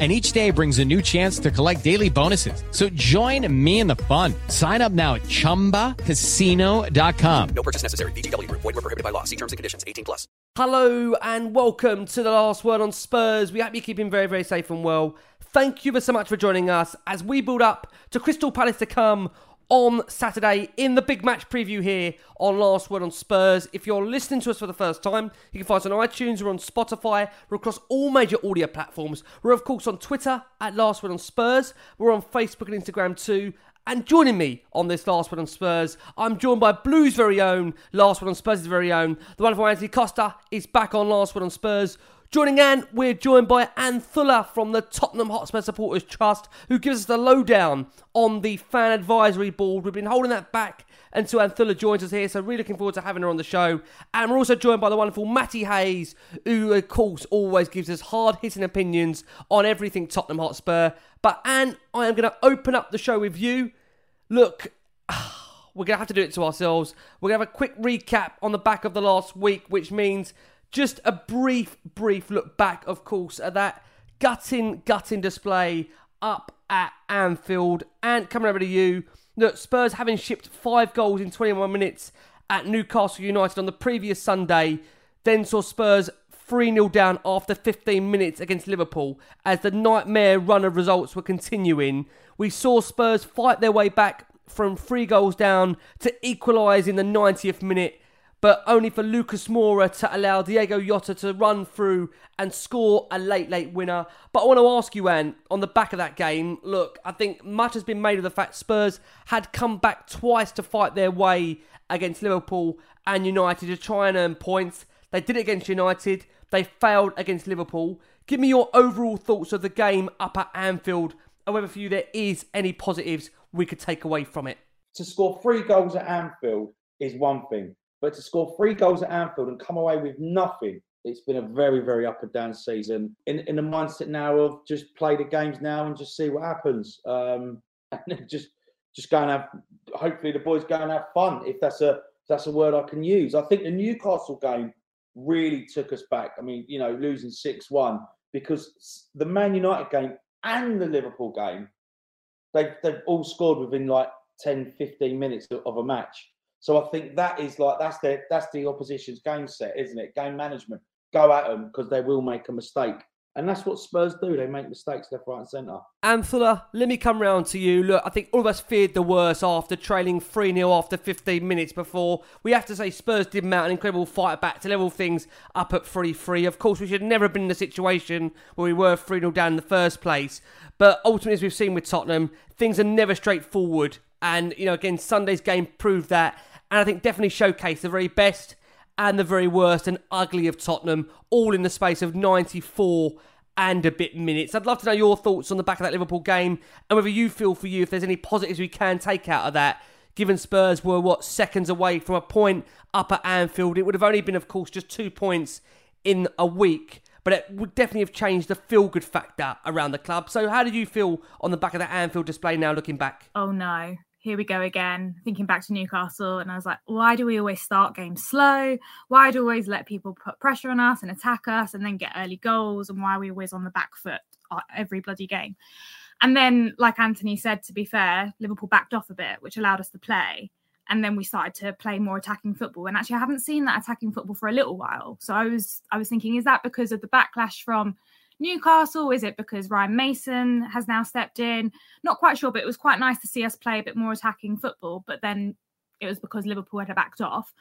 And each day brings a new chance to collect daily bonuses. So join me in the fun. Sign up now at chumbacasino.com. No purchase necessary. VGW Group. Void were prohibited by law. See terms and conditions. 18 plus. Hello and welcome to the last word on Spurs. We hope you're keeping very, very safe and well. Thank you so much for joining us as we build up to Crystal Palace to come on Saturday in the big match preview here on Last Word on Spurs. If you're listening to us for the first time, you can find us on iTunes, we're on Spotify, we're across all major audio platforms. We're, of course, on Twitter at Last Word on Spurs, we're on Facebook and Instagram too. And joining me on this Last Word on Spurs, I'm joined by Blues' very own, Last Word on Spurs' very own, the wonderful Antony Costa is back on Last Word on Spurs. Joining Anne, we're joined by Anthoulla from the Tottenham Hotspur Supporters Trust, who gives us the lowdown on the fan advisory board. We've been holding that back until Anthoulla joins us here, so really looking forward to having her on the show. And we're also joined by the wonderful Matty Hayes, who, of course, always gives us hard hitting opinions on everything Tottenham Hotspur. But Anne, I am going to open up the show with you. Look, we're going to have to do it to ourselves. We're going to have a quick recap on the back of the last week, which means just a brief, brief look back, of course, at that gutting, gutting display up at Anfield. And coming over to you, look, Spurs having shipped five goals in 21 minutes at Newcastle United on the previous Sunday, then saw Spurs 3 0 down after 15 minutes against Liverpool as the nightmare run of results were continuing. We saw Spurs fight their way back from three goals down to equalise in the 90th minute but only for Lucas Moura to allow Diogo Jota to run through and score a late, late winner. But I want to ask you, Anne, on the back of that game, look, I think much has been made of the fact Spurs had come back twice to fight their way against Liverpool and United to try and earn points. They did it against United, they failed against Liverpool. Give me your overall thoughts of the game up at Anfield and whether for you there is any positives we could take away from it. To score three goals at Anfield is one thing but to score three goals at Anfield and come away with nothing, it's been a very, very up and down season. In in the mindset now of just play the games now and just see what happens. Um, and just just go and have hopefully the boys go and have fun if that's a if that's a word I can use. I think the Newcastle game really took us back. I mean, you know, losing six one because the Man United game and the Liverpool game, they've they've all scored within like 10, 15 minutes of a match. So I think that is like that's the that's the opposition's game set, isn't it? Game management. Go at them because they will make a mistake. And that's what Spurs do. They make mistakes left, right, and centre. Antony, let me come round to you. Look, I think all of us feared the worst after trailing 3 0 after 15 minutes before. We have to say Spurs did mount an incredible fight back to level things up at 3 3. Of course, we should never have been in the situation where we were 3 0 down in the first place. But ultimately, as we've seen with Tottenham, things are never straightforward. And, you know, again, Sunday's game proved that and I think definitely showcased the very best and the very worst and ugly of Tottenham, all in the space of 94 and a bit minutes. I'd love to know your thoughts on the back of that Liverpool game and whether you feel for you if there's any positives we can take out of that. Given Spurs were what seconds away from a point up at Anfield, it would have only been, of course, just two points in a week but it would definitely have changed the feel good factor around the club. So, how did you feel on the back of that Anfield display now looking back? Oh, no. Here we go again, thinking back to Newcastle. And I was like, why do we always start games slow? Why do we always let people put pressure on us and attack us and then get early goals? And why are we always on the back foot every bloody game? And then, like Antony said, to be fair, Liverpool backed off a bit, which allowed us to play. And then we started to play more attacking football. And actually, I haven't seen that attacking football for a little while. So I was, I was thinking, is that because of the backlash from Newcastle? Is it because Ryan Mason has now stepped in? Not quite sure, but it was quite nice to see us play a bit more attacking football. But then it was because Liverpool had backed off.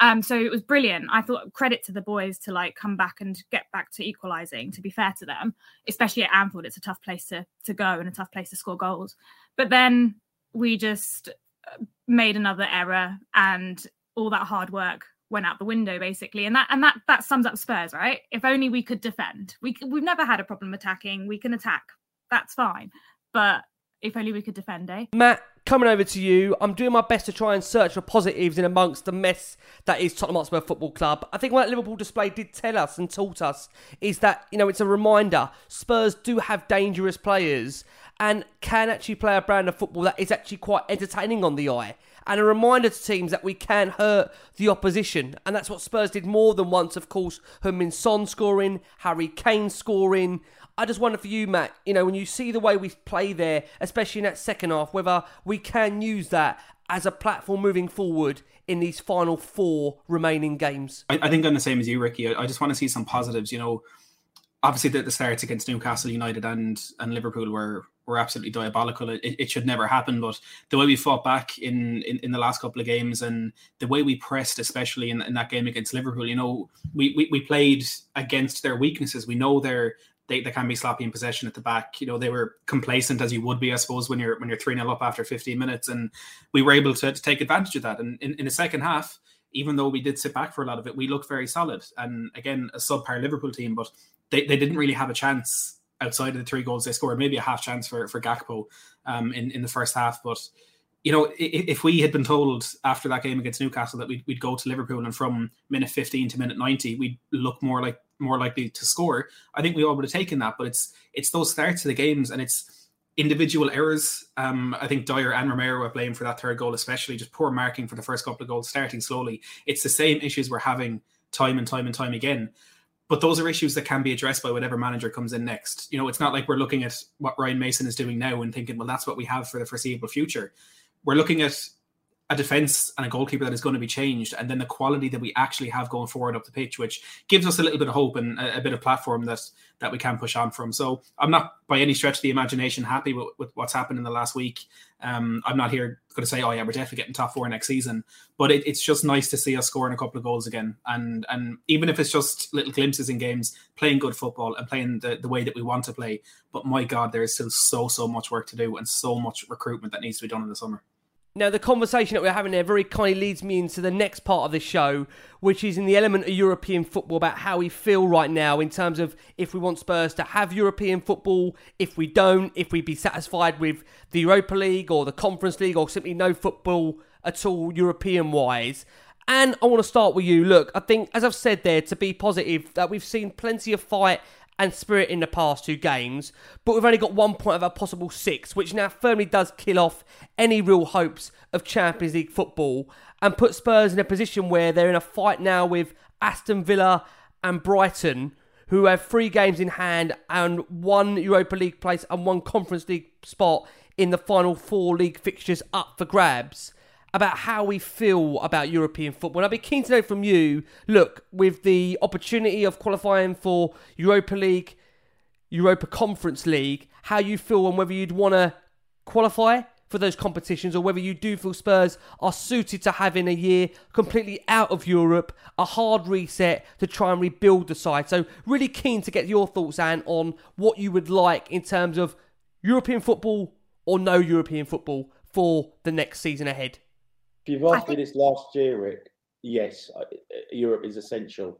Um, so it was brilliant. I thought credit to the boys to like come back and get back to equalising. To be fair to them, especially at Anfield, it's a tough place to to go and a tough place to score goals. But then we just uh, made another error, and all that hard work went out the window basically. And that and that that sums up spurs right? If only we could defend. We we've never had a problem attacking. We can attack. That's fine. But if only we could defend eh? Matt coming over to you. I'm doing my best to try and search for positives in amongst the mess that is tottenham hotspur football club. I think what liverpool display did tell us and taught us is that you know it's a reminder spurs do have dangerous players and can actually play a brand of football that is actually quite entertaining on the eye and a reminder to teams that we can hurt the opposition. And that's what Spurs did more than once, of course. Heung-min Son scoring, Harry Kane scoring. I just wonder for you, Matt, you know, when you see the way we play there, especially in that second half, whether we can use that as a platform moving forward in these final four remaining games. I, I think I'm the same as you, Ricky. I, I just want to see some positives. You know, obviously the, the starts against Newcastle United and and Liverpool were were absolutely diabolical. It, it, should never happen, but the way we fought back in, in, in, the last couple of games and the way we pressed, especially in, in that game against Liverpool, you know, we, we, we played against their weaknesses. We know they're they, they can be sloppy in possession at the back. You know, they were complacent as you would be, I suppose, when you're when you're 3 0 up after 15 minutes. And we were able to, to take advantage of that. And in, in the second half, even though we did sit back for a lot of it, we looked very solid. And again, a subpar Liverpool team, but they, they didn't really have a chance outside of the three goals they scored, maybe a half chance for for Gakpo um, in in the first half. But you know, if, we had been told after that game against Newcastle that we'd, we'd go to Liverpool and from minute 15 to minute 90 we'd look more like more likely to score, I think we all would have taken that. But it's it's those starts of the games and it's individual errors. Um, I think Dier and Romero were blamed for that third goal, especially just poor marking for the first couple of goals, starting slowly. It's the same issues we're having time and time and time again but those are issues that can be addressed by whatever manager comes in next. You know, it's not like we're looking at what Ryan Mason is doing now and thinking, well, that's what we have for the foreseeable future. We're looking at a defense and a goalkeeper that is going to be changed, and then the quality that we actually have going forward up the pitch, which gives us a little bit of hope and a, a, bit of platform that that we can push on from. So I'm not by any stretch of the imagination happy with, with what's happened in the last week. Um, I'm not here going to say, oh yeah, we're definitely getting top four next season, but it, it's just nice to see us scoring a couple of goals again, and and even if it's just little glimpses in games, playing good football and playing the, the way that we want to play. But my God, there is still so so much work to do and so much recruitment that needs to be done in the summer. Now, the conversation that we're having there very kindly leads me into the next part of the show, which is in the element of European football about how we feel right now in terms of if we want Spurs to have European football, if we don't, if we'd be satisfied with the Europa League or the Conference League or simply no football at all European wise. And I want to start with you. Look, I think, as I've said there, to be positive, that we've seen plenty of fight and spirit in the past two games, but we've only got one point of our possible six, which now firmly does kill off any real hopes of Champions League football and put Spurs in a position where they're in a fight now with Aston Villa and Brighton, who have three games in hand and one Europa League place and one Conference League spot in the final four league fixtures up for grabs about how we feel about European football. And I'd be keen to know from you look, with the opportunity of qualifying for Europa League, Europa Conference League, how you feel and whether you'd want to qualify for those competitions or whether you do feel Spurs are suited to having a year completely out of Europe, a hard reset to try and rebuild the side. So, really keen to get your thoughts, Anne, on what you would like in terms of European football or no European football for the next season ahead. You've asked me this last year, Rick, yes, Europe is essential,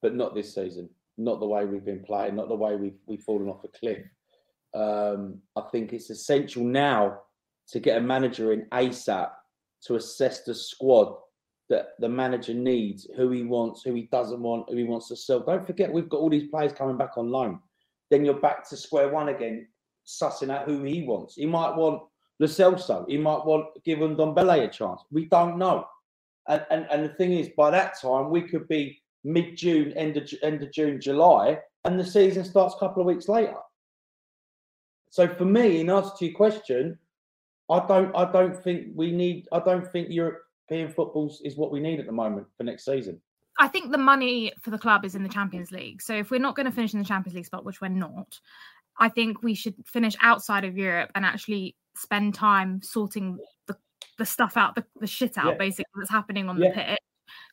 but not this season. Not the way we've been playing. Not the way we've we've fallen off a cliff. Um, I think it's essential now to get a manager in ASAP to assess the squad that the manager needs, who he wants, who he doesn't want, who he wants to sell. Don't forget, we've got all these players coming back on loan. Then you're back to square one again, sussing out who he wants. He might want Lo Celso. He might want to give Ndombele a chance. We don't know. And, and and the thing is, by that time, we could be mid June, end of end of June, July, and the season starts a couple of weeks later. So for me, in answer to your question, I don't I don't think we need I don't think European football is what we need at the moment for next season. I think the money for the club is in the Champions League. So if we're not going to finish in the Champions League spot, which we're not, I think we should finish outside of Europe and actually spend time sorting the, the stuff out, the, the shit out, Yeah. basically, that's happening on Yeah. the pitch.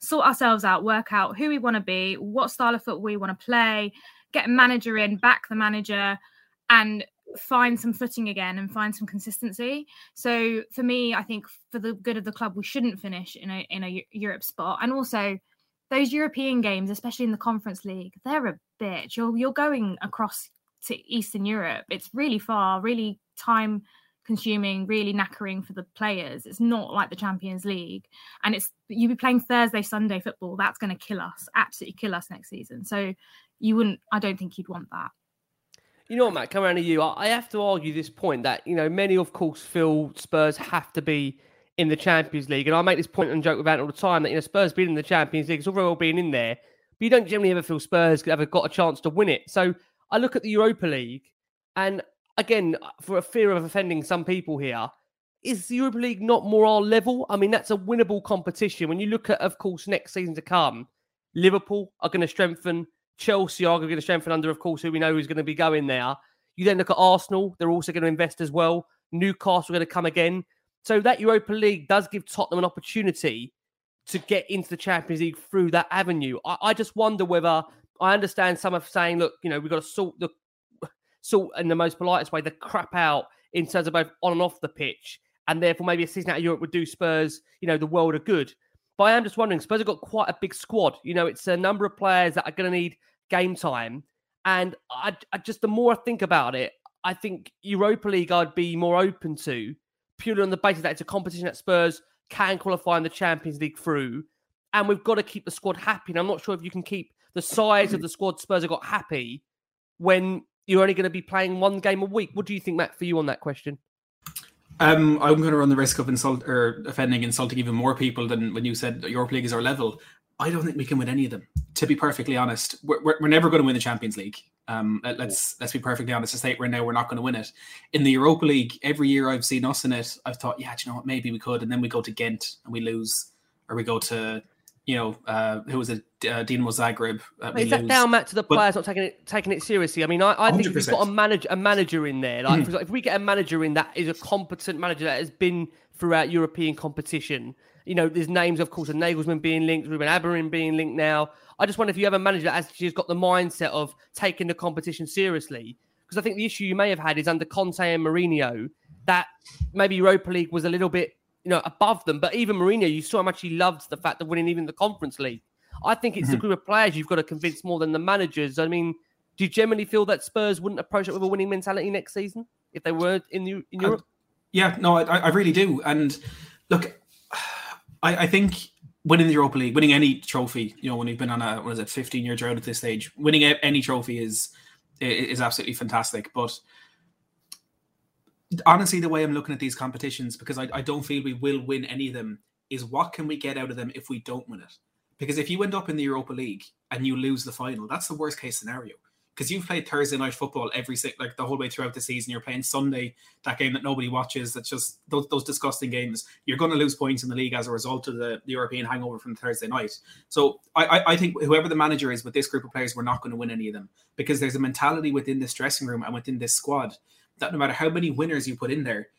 Sort ourselves out, work out who we want to be, what style of football we want to play, get a manager in, back the manager, and find some footing again and find some consistency. So for me, I think for the good of the club, we shouldn't finish in a in a Europe spot. And also those European games, especially in the Conference League, they're a bitch. You're you're going across to Eastern Europe. It's really far, really time consuming, really knackering for the players. It's not like the Champions League. And it's you'll be playing Thursday, Sunday football. That's gonna kill us, absolutely kill us next season. So you wouldn't I don't think you'd want that. You know what, Matt? Come around to you. I have to argue this point that you know many, of course, feel Spurs have to be in the Champions League, and I make this point and joke about it all the time that you know Spurs being in the Champions League, it's all well being in there, but you don't generally ever feel Spurs ever got a chance to win it. So I look at the Europa League, and again, uh, for a fear of offending some people here, is the Europa League not more our level? I mean, that's a winnable competition. When you look at, of course, next season to come, Liverpool are going to strengthen. Chelsea are going to strengthen under, of course, who we know who's going to be going there. You then look at Arsenal; they're also going to invest as well. Newcastle are going to come again. So that Europa League does give Tottenham an opportunity to get into the Champions League through that avenue. I, I just wonder whether I understand some of saying, look, you know, we've got to sort the sort in the most politest way the crap out in terms of both on and off the pitch, and therefore maybe a season out of Europe would do Spurs, you know, the world of good. But I am just wondering, Spurs have got quite a big squad. You know, it's a number of players that are going to need game time. And I, I just, the more I think about it, I think Europa League I'd be more open to purely on the basis that it's a competition that Spurs can qualify in the Champions League through. And we've got to keep the squad happy. And I'm not sure if you can keep the size of the squad Spurs have got happy when you're only going to be playing one game a week. What do you think, Matt, for you on that question? Um, I'm going to run the risk of insult or offending, insulting even more people than when you said Europe League is our level. I don't think we can win any of them. To be perfectly honest, we're, we're, we're never going to win the Champions League. Um, let, us let's be perfectly honest. To state right now, we're not going to win it. In the Europa League, every year I've seen us in it, I've thought, yeah, do you know what? Maybe we could, and then we go to Ghent and we lose, or we go to, you know, uh, who was a Uh, Dinamo Zagreb. Uh, we Is that lose. down, Matt, to the But- players not taking it taking it seriously? I mean, I, I think if you've got a manager a manager in there, like Mm. example, if we get a manager in that is a competent manager that has been throughout European competition, you know, there's names, of course, of Nagelsmann being linked, Ruben Amorim being linked now. I just wonder if you have a manager that actually has got the mindset of taking the competition seriously. Because I think the issue you may have had is under Conte and Mourinho that maybe Europa League was a little bit, you know, above them. But even Mourinho, you saw how much he loved the fact of winning even the Conference League. I think it's the Mhm. group of players you've got to convince more than the managers. I mean, do you generally feel that Spurs wouldn't approach it with a winning mentality next season if they were in, the, in Europe? Yeah, no, I, I really do. And look, I, I think winning the Europa League, winning any trophy, you know, when you've been on a what is it, fifteen year drought at this stage, winning any trophy is is absolutely fantastic. But honestly, the way I'm looking at these competitions, because I, I don't feel we will win any of them, is what can we get out of them if we don't win it? Because if you end up in the Europa League and you lose the final, that's the worst case scenario. Because you've played Thursday night football every like the whole way throughout the season. You're playing Sunday, that game that nobody watches. That's just those, those disgusting games. You're going to lose points in the league as a result of the, the European hangover from Thursday night. So I, I, I think whoever the manager is with this group of players, we're not going to win any of them because there's a mentality within this dressing room and within this squad that no matter how many winners you put in there,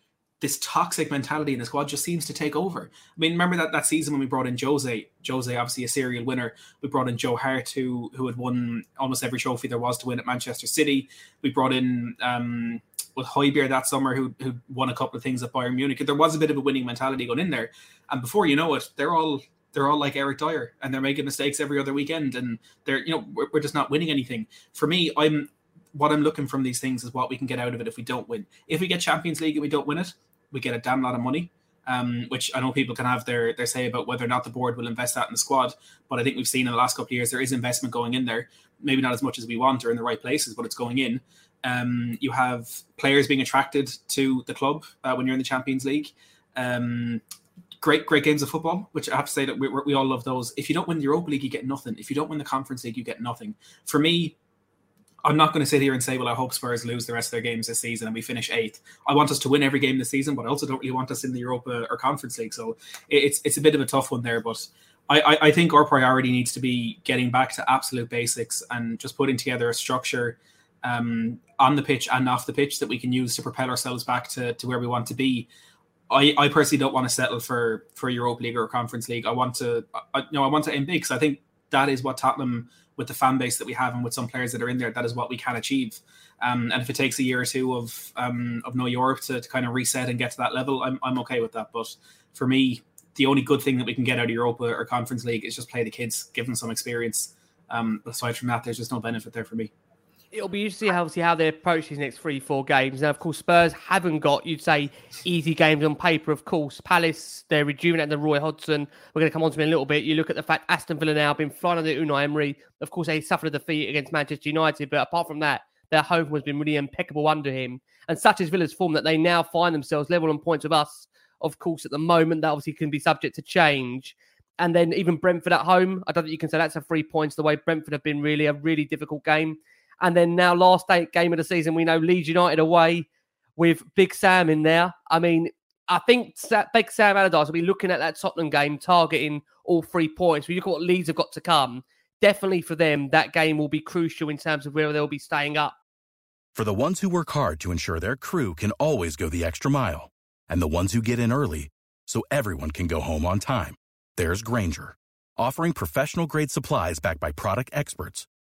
this toxic mentality in the squad just seems to take over. I mean, remember that, that season when we brought in Jose? Jose, obviously a serial winner. We brought in Joe Hart, who who had won almost every trophy there was to win at Manchester City. We brought in um, with Højbjerg that summer, who who won a couple of things at Bayern Munich. There was a bit of a winning mentality going in there, and before you know it, they're all they're all like Eric Dier, and they're making mistakes every other weekend, and they're you know we're, we're just not winning anything. For me, I'm what I'm looking from these things is what we can get out of it if we don't win. If we get Champions League and we don't win it, we get a damn lot of money. Um, which I know people can have their their say about whether or not the board will invest that in the squad. But I think we've seen in the last couple of years there is investment going in there. Maybe not as much as we want or in the right places, but it's going in. Um, you have players being attracted to the club uh, when you're in the Champions League. Um, great, great games of football, which I have to say that we, we all love those. If you don't win the Europa League, you get nothing. If you don't win the Conference League, you get nothing. For me, I'm not going to sit here and say, well, I hope Spurs lose the rest of their games this season and we finish eighth. I want us to win every game this season, but I also don't really want us in the Europa or Conference League. So it's it's a bit of a tough one there. But I, I, think our priority needs to be getting back to absolute basics and just putting together a structure um, on the pitch and off the pitch that we can use to propel ourselves back to, to where we want to be. I, I personally don't want to settle for for Europa League or Conference League. I want to, I, you know, I want to aim big because I think that is what Tottenham with the fan base that we have and with some players that are in there, that is what we can achieve. Um, and if it takes a year or two of um, of no Europe to, to, kind of reset and get to that level, I'm I'm okay with that. But for me, the only good thing that we can get out of Europa or Conference League is just play the kids, give them some experience. Um, aside from that, there's just no benefit there for me it'll be interesting how see how they approach these next three, four games. Now, of course, Spurs haven't got, you'd say, easy games on paper. Of course, Palace, they're rejuvenating the Roy Hodgson. We're going to come on to in a little bit. You look at the fact Aston Villa now been flying under Unai Emery. Of course, they suffered a defeat against Manchester United, but apart from that, their home has been really impeccable under him. And such is Villa's form that they now find themselves level on points with us. Of course, at the moment, that obviously can be subject to change. And then even Brentford at home, I don't think you can say that's a three points the way Brentford have been really a really difficult game. And then now, last eight game of the season, we know Leeds United away with Big Sam in there. I mean, I think Big Sam Allardyce will be looking at that Tottenham game, targeting all three points. We look at what Leeds have got to come. Definitely for them, that game will be crucial in terms of where they'll be staying up. For the ones who work hard to ensure their crew can always go the extra mile, and the ones who get in early so everyone can go home on time, there's Grainger, offering professional grade supplies backed by product experts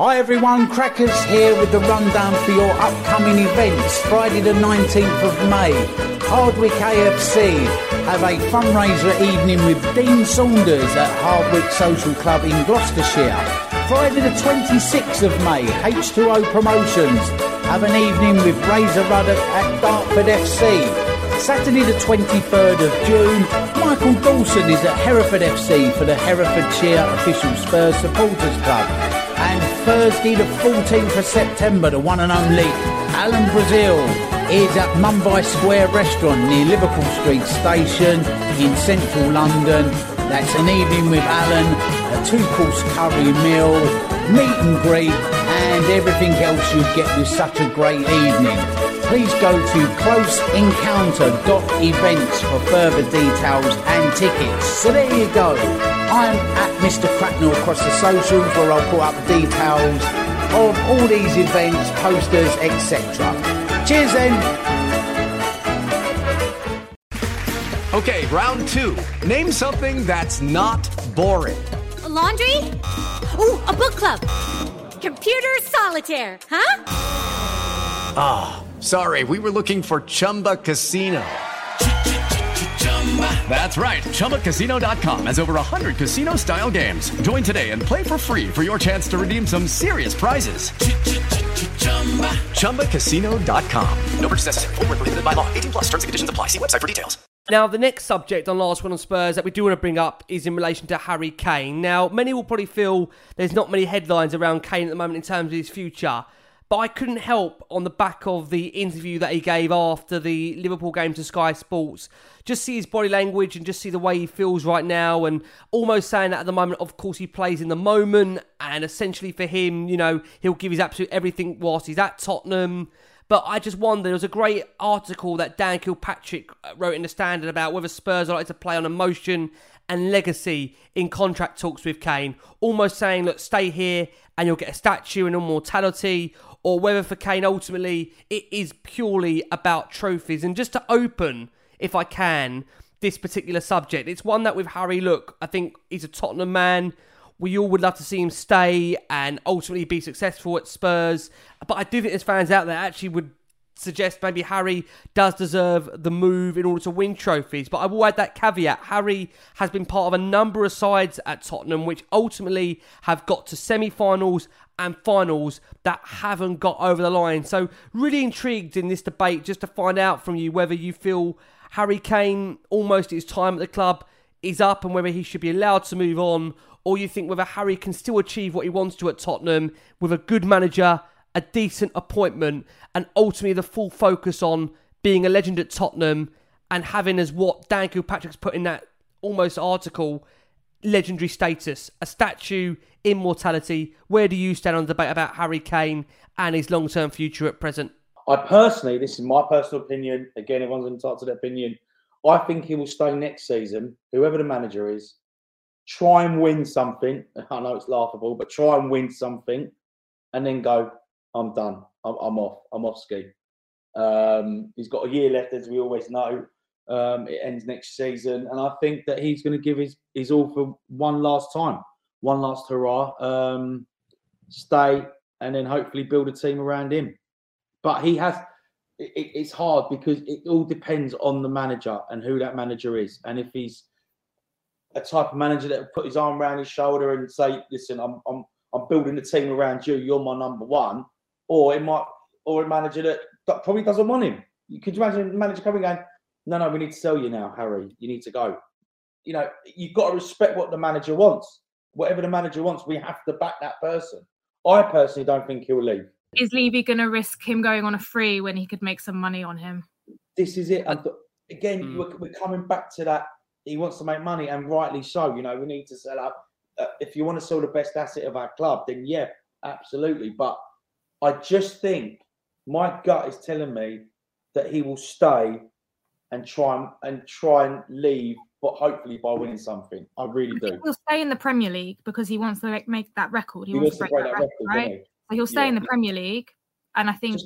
Hi everyone, Crackers here with the rundown for your upcoming events. Friday the 19th of May, Hardwick AFC have a fundraiser evening with Dean Saunders at Hardwick Social Club in Gloucestershire. Friday the 26th of May, H2O Promotions have an evening with Razor Ruddock at Dartford FC. Saturday the 23rd of June, Michael Dawson is at Hereford FC for the Herefordshire Official Spurs Supporters Club. Thursday, the 14th of September, the one and only Alan Brazil is at Mumbai Square Restaurant near Liverpool Street Station in central London. That's an evening with Alan, a two course curry meal, meet and greet, and everything else you'd get with such a great evening. Please go to closeencounter.events for further details and tickets. So there you go. I'm at Mr. Cracknell across the socials where I'll put up details of all these events, posters, etc. Cheers then. Okay, round two. Name something that's not boring. A laundry? Ooh, a book club. Computer solitaire, huh? Ah, oh, sorry, we were looking for Chumba Casino. That's right. ChumbaCasino.com has over 100 casino style games. Join today and play for free for your chance to redeem some serious prizes. ChumbaCasino.com. No purchase necessary. Full prohibited by law. 18 plus terms and conditions apply. See website for details. Now, the next subject on Last One on Spurs that we do want to bring up is in relation to Harry Kane. Now, many will probably feel there's not many headlines around Kane at the moment in terms of his future. But I couldn't help on the back of the interview that he gave after the Liverpool game to Sky Sports, just see his body language and just see the way he feels right now, and almost saying that at the moment, of course, he plays in the moment, and essentially for him, you know, he'll give his absolute everything whilst he's at Tottenham. But I just wonder, there was a great article that Dan Kilpatrick uh, wrote in the Standard about whether Spurs are likely to play on emotion and legacy in contract talks with Kane, almost saying, look, stay here and you'll get a statue and immortality, or whether for Kane ultimately it is purely about trophies. And just to open, if I can, this particular subject, it's one that with Harry, look, I think he's a Tottenham man. We all would love to see him stay and ultimately be successful at Spurs. But I do think there's fans out there actually would suggest maybe Harry does deserve the move in order to win trophies. But I will add that caveat Harry has been part of a number of sides at Tottenham which ultimately have got to semi finals and finals that haven't got over the line. So, really intrigued in this debate just to find out from you whether you feel Harry Kane almost his time at the club is up and whether he should be allowed to move on. Or you think whether Harry can still achieve what he wants to at Tottenham with a good manager a decent appointment, and ultimately the full focus on being a legend at Tottenham and having as what Dan Kilpatrick's put in that almost article legendary status, a statue, immortality. Where do you stand on the debate about Harry Kane and his long term future at present? I personally, this is my personal opinion. Again, everyone's entitled to their opinion. I think he will stay next season, whoever the manager is. Try and win something. I know it's laughable, but try and win something and then go, I'm done. I'm, I'm off. I'm off ski. Um, he's got a year left, as we always know. Um, it ends next season, and I think that he's going to give his his all for one last time, one last hurrah. Um, stay, and then hopefully build a team around him. But he has. It, it's hard because it all depends on the manager and who that manager is, and if he's a type of manager that will put his arm around his shoulder and say, "Listen, I'm I'm I'm building a team around you. You're my number one." Or it might, or a manager that, that probably doesn't want him. Could you imagine a manager coming going, no, no, we need to sell you now, Harry. You need to go. You know, you've got to respect what the manager wants. Whatever the manager wants, we have to back that person. I personally don't think he'll leave. Is Levy going to risk him going on a free when he could make some money on him? This is it. And again, mm. we're, we're, coming back to that. He wants to make money, and rightly so. You know, we need to sell up. Uh, if you want to sell the best asset of our club, then yeah, absolutely. But I just think my gut is telling me that he will stay and try and, and try and leave, but hopefully by winning something. I really do. He'll stay in the Premier League because he wants to make that record. He, he wants, to break, break that, record, record right? So he'll stay yeah. in the Premier League, and I think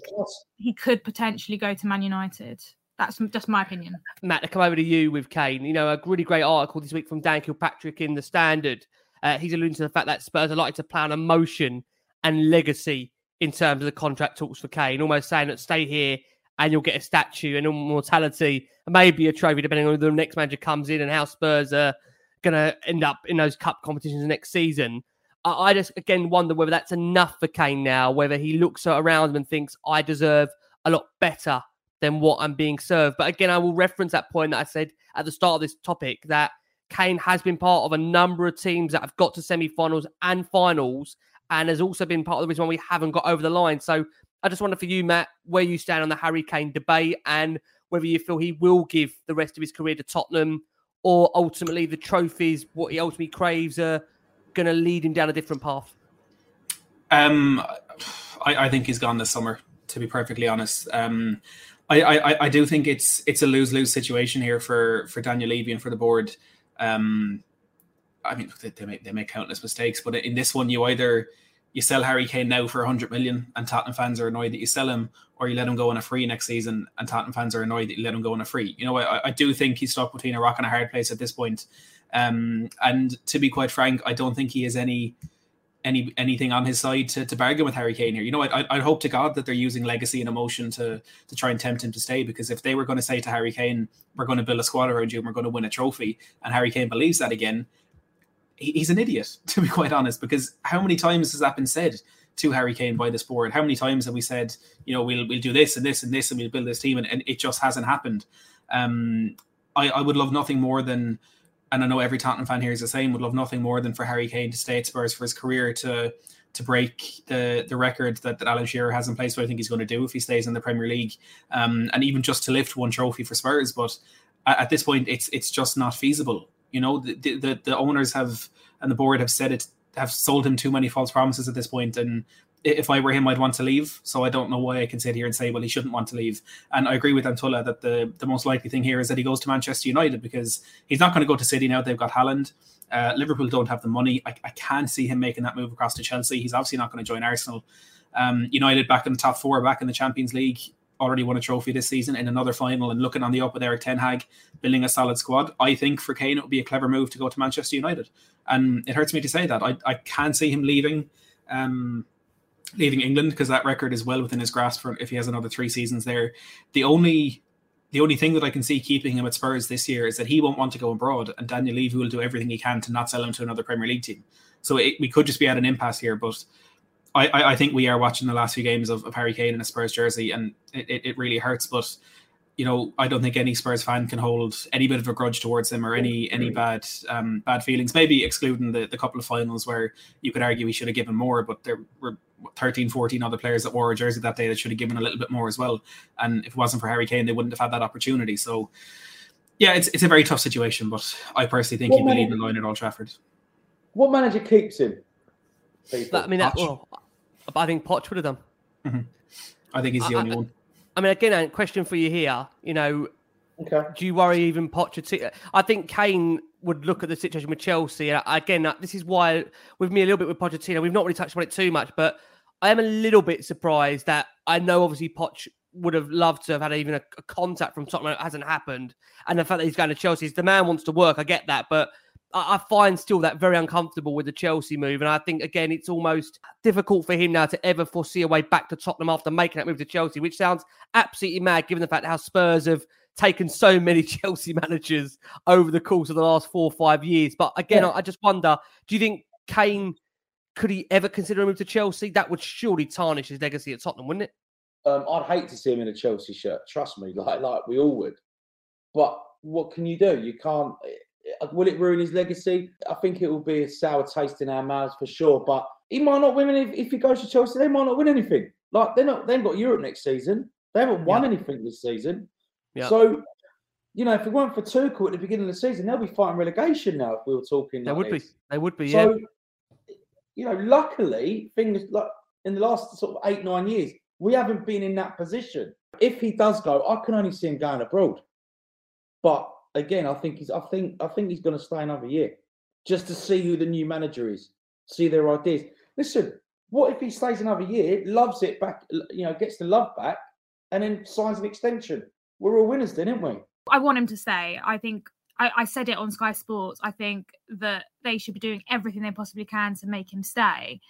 he could potentially go to Man United. That's just my opinion. Matt, to come over to you with Kane. You know, a really great article this week from Dan Kilpatrick in the Standard. Uh, he's alluding to the fact that Spurs are likely to plan a motion and legacy in terms of the contract talks for Kane, almost saying that stay here and you'll get a statue and immortality and maybe a trophy, depending on who the next manager comes in and how Spurs are going to end up in those cup competitions next season. I, I just, again, wonder whether that's enough for Kane now, whether he looks around and thinks, I deserve a lot better than what I'm being served. But again, I will reference that point that I said at the start of this topic that Kane has been part of a number of teams that have got to semi finals and finals and has also been part of the reason why we haven't got over the line. So I just wonder for you, Matt, where you stand on the Harry Kane debate and whether you feel he will give the rest of his career to Tottenham or ultimately the trophies, what he ultimately craves, are going to lead him down a different path. Um, I, I think he's gone this summer. To be perfectly honest, um, I, I, I do think it's it's a lose lose situation here for for Daniel Levy and for the board. Um, I mean, they, they, make they make countless mistakes, but in this one, you either you sell Harry Kane now for 100 million, and Tottenham fans are annoyed that you sell him, or you let him go on a free next season, and Tottenham fans are annoyed that you let him go on a free. You know, I, I do think he's stuck between a rock and a hard place at this point. Um, and to be quite frank, I don't think he has any any anything on his side to, to bargain with Harry Kane here. You know, I I hope to God that they're using legacy and emotion to to try and tempt him to stay. Because if they were going to say to Harry Kane, "We're going to build a squad around you and we're going to win a trophy," and Harry Kane believes that again, he's an idiot, to be quite honest, because how many times has that been said to Harry Kane by this board? How many times have we said, you know, we'll we'll do this and this and this and we'll build this team and, and it just hasn't happened. Um, I, I would love nothing more than and I know every Tottenham fan here is the same, would love nothing more than for Harry Kane to stay at Spurs for his career to to break the the record that, that Alan Shearer has in place, what I think he's going to do if he stays in the Premier League. Um, and even just to lift one trophy for Spurs. But at, at this point it's it's just not feasible. You know, the, the, the owners have and the board have said it have sold him too many false promises at this point, and if I were him, I'd want to leave. So I don't know why I can sit here and say, well, he shouldn't want to leave. And I agree with Anthoulla that the, the most likely thing here is that he goes to Manchester United because he's not going to go to City now. They've got Haaland. Uh, Liverpool don't have the money. I, I can't see him making that move across to Chelsea. He's obviously not going to join Arsenal. Um, United back in the top four, back in the Champions League, already won a trophy this season in another final and looking on the up with Erik ten Hag, building a solid squad. I think for Kane, it would be a clever move to go to Manchester United. And it hurts me to say that. I, I can't see him leaving. Um, leaving England because that record is well within his grasp for if he has another three seasons there. The only the only thing that I can see keeping him at Spurs this year is that he won't want to go abroad, and Daniel Levy will do everything he can to not sell him to another Premier League team. So it, we could just be at an impasse here, but I, I, I, think we are watching the last few games of, of Harry Kane in a Spurs jersey, and it, it, it really hurts. But you know, I don't think any Spurs fan can hold any bit of a grudge towards him or any any bad um, bad feelings. Maybe excluding the, the couple of finals where you could argue he should have given more, but there were 13, 14 other players that wore a jersey that day that should have given a little bit more as well. And if it wasn't for Harry Kane, they wouldn't have had that opportunity. So, yeah, it's it's a very tough situation. But I personally think what he'd be leaving the line at Old Trafford. What manager keeps him? That, I mean, that, well, I think Poch would have done. Mm-hmm. I think he's the I, only I, one. I mean, again, a question for you here. You know, okay. do you worry even Pochettino? I think Kane would look at the situation with Chelsea. And again, this is why with me a little bit with Pochettino, we've not really touched on it too much, but I am a little bit surprised that I know obviously Poch would have loved to have had even a, a contact from Tottenham. It hasn't happened, and the fact that he's going to Chelsea, the man wants to work. I get that, but I, I find still that very uncomfortable with the Chelsea move. And I think again, it's almost difficult for him now to ever foresee a way back to Tottenham after making that move to Chelsea, which sounds absolutely mad given the fact how Spurs have taken so many Chelsea managers over the course of the last four or five years. But again, yeah. I, I just wonder: Do you think Kane? Could he ever consider a move to Chelsea? That would surely tarnish his legacy at Tottenham, wouldn't it? Um, I'd hate to see him in a Chelsea shirt. Trust me, like like we all would. But what can you do? You can't. Uh, will it ruin his legacy? I think it will be a sour taste in our mouths for sure. But he might not win if, if he goes to Chelsea. They might not win anything. Like they're not. They've got Europe next season. They haven't won yeah. anything this season. Yeah. So, you know, if it weren't for Tuchel at the beginning of the season, they'll be fighting relegation now. If we were talking, they like would this. be. They would be. So, yeah. you know, luckily, things like in the last sort of eight nine years, we haven't been in that position. If he does go, I can only see him going abroad. But again, I think he's. I think. I think he's going to stay another year, just to see who the new manager is, see their ideas. Listen, what if he stays another year, loves it back, you know, gets the love back, and then signs an extension? We're all winners, then, aren't we? I want him to stay. I think I, I, said it on Sky Sports. I think that they should be doing everything they possibly can to make him stay.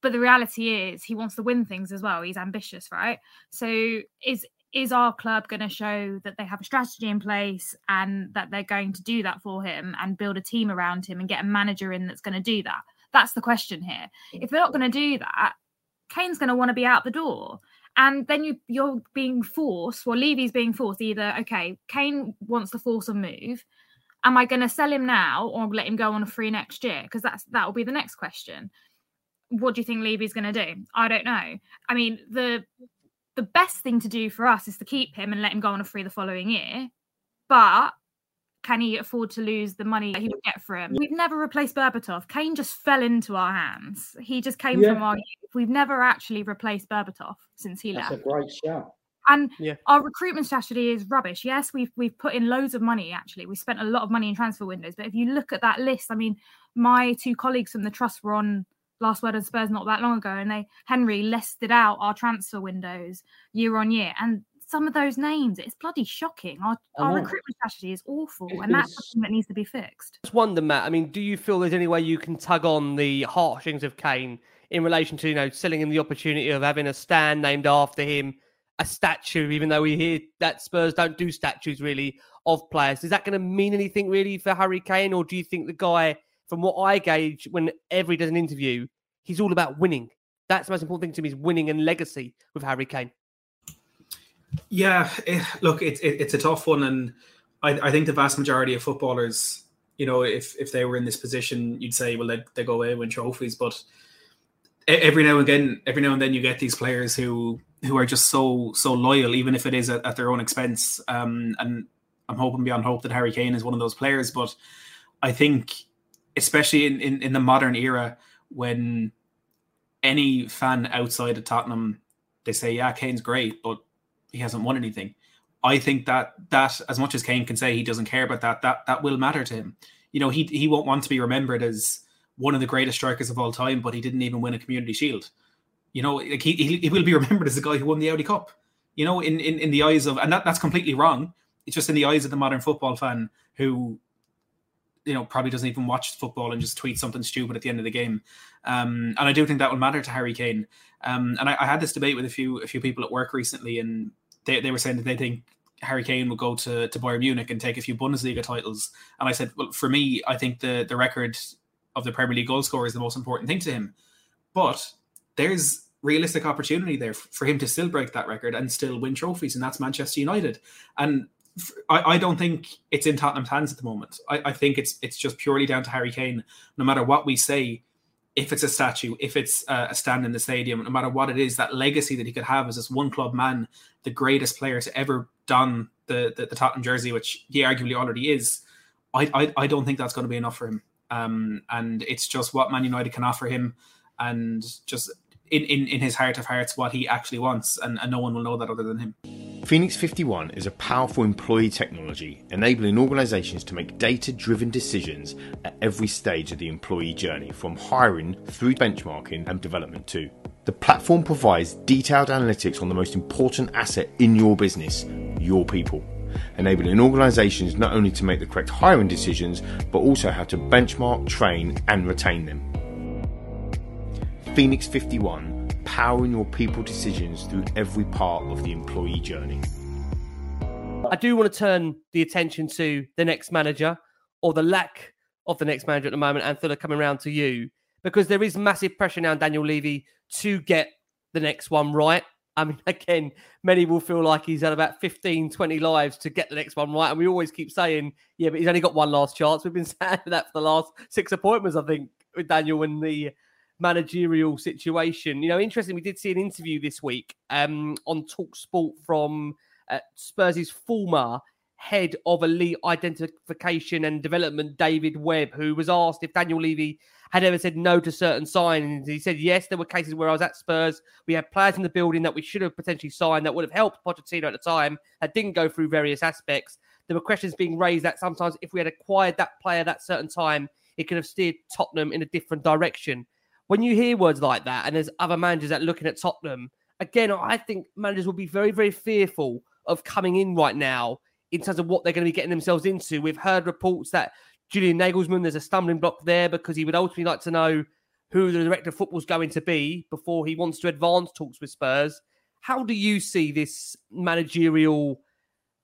But the reality is, he wants to win things as well. He's ambitious, right? So, is is our club going to show that they have a strategy in place and that they're going to do that for him and build a team around him and get a manager in that's going to do that? That's the question here. If they're not going to do that, Kane's going to want to be out the door. And then you you're being forced, well, Levy's being forced either, okay, Kane wants to force a move. Am I going to sell him now or let him go on a free next year? Because that's that will be the next question. What do you think Levy's going to do? I don't know. I mean, the the best thing to do for us is to keep him and let him go on a free the following year. But can he afford to lose the money that he would get for him? We've never replaced Berbatov. Kane just fell into our hands. He just came yeah. from our youth. We've never actually replaced Berbatov since he That's left. a great shout. And yeah. our recruitment strategy is rubbish. Yes, we've we've put in loads of money. Actually, we spent a lot of money in transfer windows. But if you look at that list, I mean, my two colleagues from the trust were on last word on Spurs not that long ago, and they Henry listed out our transfer windows year on year, and some of those names, it's bloody shocking. Our, our recruitment strategy is awful, and that's something that needs to be fixed. Just wonder, Matt. I mean, do you feel there's any way you can tug on the heartstrings of Kane in relation to you know selling him the opportunity of having a stand named after him? A statue, even though we hear that Spurs don't do statues really of players. Is that going to mean anything really for Harry Kane, or do you think the guy from what I gauge, whenever he does an interview, he's all about winning. That's the most important thing to me is winning and legacy with Harry Kane. Yeah, it, look, it, it, it's a tough one, and I, I, think the vast majority of footballers, you know, if if they were in this position, you'd say, well, they, they go away and win trophies, but every now and again, every now and then, you get these players who who are just so so loyal, even if it is at, at their own expense. Um, and I'm hoping beyond hope that Harry Kane is one of those players, but I think, especially in, in, in the modern era, when any fan outside of Tottenham, they say, yeah, Kane's great, but he hasn't won anything. I think that that as much as Kane can say he doesn't care about that, that that will matter to him. You know, he he won't want to be remembered as one of the greatest strikers of all time, but he didn't even win a Community Shield. You know, like he he will be remembered as the guy who won the Audi Cup. You know, in in, in the eyes of and that, that's completely wrong. It's just in the eyes of the modern football fan who you know probably doesn't even watch football and just tweets something stupid at the end of the game. Um, and I do think that will matter to Harry Kane. Um, and I, I, had this debate with a few a few people at work recently, and they, they were saying that they think Harry Kane will go to to Bayern Munich and take a few Bundesliga titles. And I said, well, for me, I think the the record of the Premier League goal scorer is the most important thing to him. But there's realistic opportunity there for him to still break that record and still win trophies, and that's Manchester United. And I, I, don't think it's in Tottenham's hands at the moment. I, I, think it's it's just purely down to Harry Kane. No matter what we say, if it's a statue, if it's a stand in the stadium, no matter what it is, that legacy that he could have as this one club man, the greatest player to ever don the, the, the Tottenham jersey, which he arguably already is, I, I, I don't think that's going to be enough for him. Um, and it's just what Man United can offer him, and just in, in, in his heart of hearts what he actually wants, and, and no one will know that other than him. Phoenix 51 is a powerful employee technology enabling organisations to make data driven decisions at every stage of the employee journey, from hiring through benchmarking and development too. The platform provides detailed analytics on the most important asset in your business, your people, enabling organisations not only to make the correct hiring decisions, but also how to benchmark, train, and retain them. Phoenix 51, powering your people decisions through every part of the employee journey. I do want to turn the attention to the next manager or the lack of the next manager at the moment, and Antony, coming around to you because there is massive pressure now on Daniel Levy to get the next one right. I mean, again, many will feel like he's had about 15, 20 lives to get the next one right. And we always keep saying, yeah, but he's only got one last chance. We've been saying that for the last six appointments, I think, with Daniel and the managerial situation. You know, interesting. We did see an interview this week um, on Talk Sport from uh, Spurs' former head of elite identification and development, David Webb, who was asked if Daniel Levy had ever said no to certain signings. He said, yes, there were cases where I was at Spurs. We had players in the building that we should have potentially signed that would have helped Pochettino at the time that didn't go through various aspects. There were questions being raised that sometimes if we had acquired that player at that certain time, it could have steered Tottenham in a different direction when you hear words like that, and there's other managers that looking at Tottenham, again, I think managers will be very, very fearful of coming in right now in terms of what they're going to be getting themselves into. We've heard reports that Julian Nagelsmann, there's a stumbling block there because he would ultimately like to know who the director of football is going to be before he wants to advance talks with Spurs. How do you see this managerial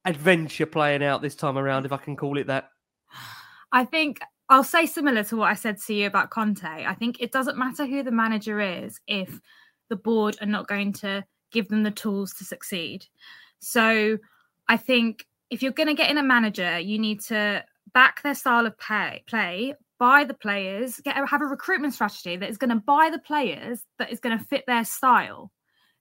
adventure playing out this time around, if I can call it that? I think I'll say similar to what I said to you about Conte. I think it doesn't matter who the manager is if the board are not going to give them the tools to succeed. So I think if you're going to get in a manager, you need to back their style of pay, play, buy the players, get have a recruitment strategy that is going to buy the players that is going to fit their style.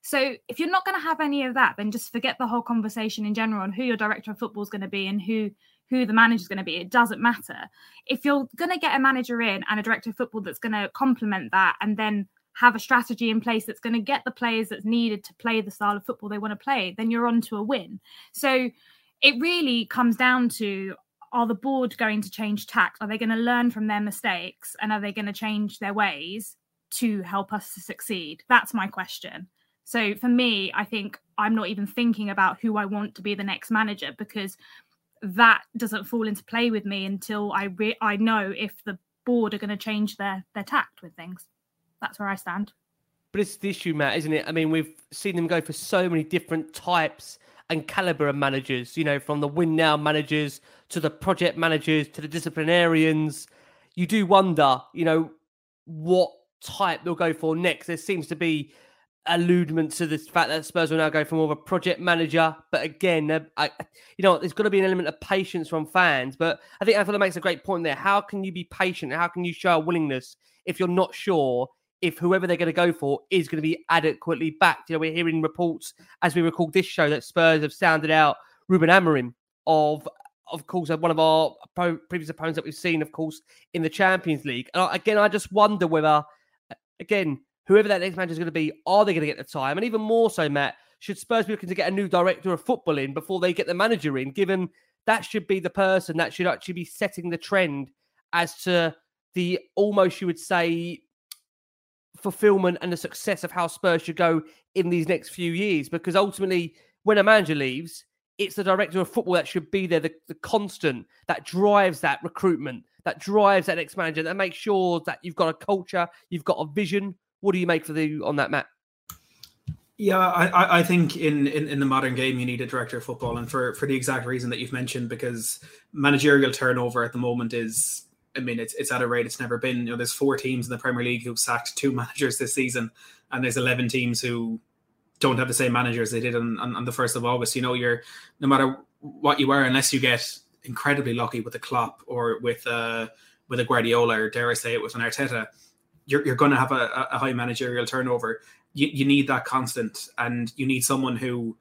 So if you're not going to have any of that, then just forget the whole conversation in general on who your director of football is going to be and who who the manager is going to be. It doesn't matter. If you're going to get a manager in and a director of football that's going to complement that and then have a strategy in place that's going to get the players that's needed to play the style of football they want to play, then you're on to a win. So it really comes down to are the board going to change tact? Are they going to learn from their mistakes and are they going to change their ways to help us to succeed? That's my question. So for me, I think I'm not even thinking about who I want to be the next manager because that doesn't fall into play with me until I re- I know if the board are going to change their their tact with things. That's where I stand. But it's the issue, Matt, isn't it? I mean, we've seen them go for so many different types and caliber of managers. You know, from the win now managers to the project managers to the disciplinarians. You do wonder, you know, what type they'll go for next. There seems to be alludement to the fact that Spurs will now go for more of a project manager. But again, uh, I, you know, there's got to be an element of patience from fans. But I think Antony makes a great point there. How can you be patient? How can you show a willingness if you're not sure if whoever they're going to go for is going to be adequately backed? You know, we're hearing reports as we record this show that Spurs have sounded out Ruben Amorim of. Of course, one of our previous opponents that we've seen, of course, in the Champions League. And again, I just wonder whether, again, whoever that next manager is going to be, are they going to get the time? And even more so, Matt, should Spurs be looking to get a new director of football in before they get the manager in, given that should be the person that should actually be setting the trend as to the almost, you would say, fulfillment and the success of how Spurs should go in these next few years. Because ultimately, when a manager leaves, it's the director of football that should be there, the, the constant that drives that recruitment, that drives that next manager, that makes sure that you've got a culture, you've got a vision. What do you make for the on that, Matt? Yeah, I, I think in, in, in the modern game you need a director of football, and for, for the exact reason that you've mentioned, because managerial turnover at the moment is, I mean, it's it's at a rate it's never been. You know, there's four teams in the Premier League who've sacked two managers this season, and there's eleven teams who don't have the same manager as they did on, on, on the first of August. You know, you're no matter what you are, unless you get incredibly lucky with a Klopp or with uh with a Guardiola or dare I say it with an Arteta, you're you're going to have a, a high managerial turnover you, you need that constant and you need someone who,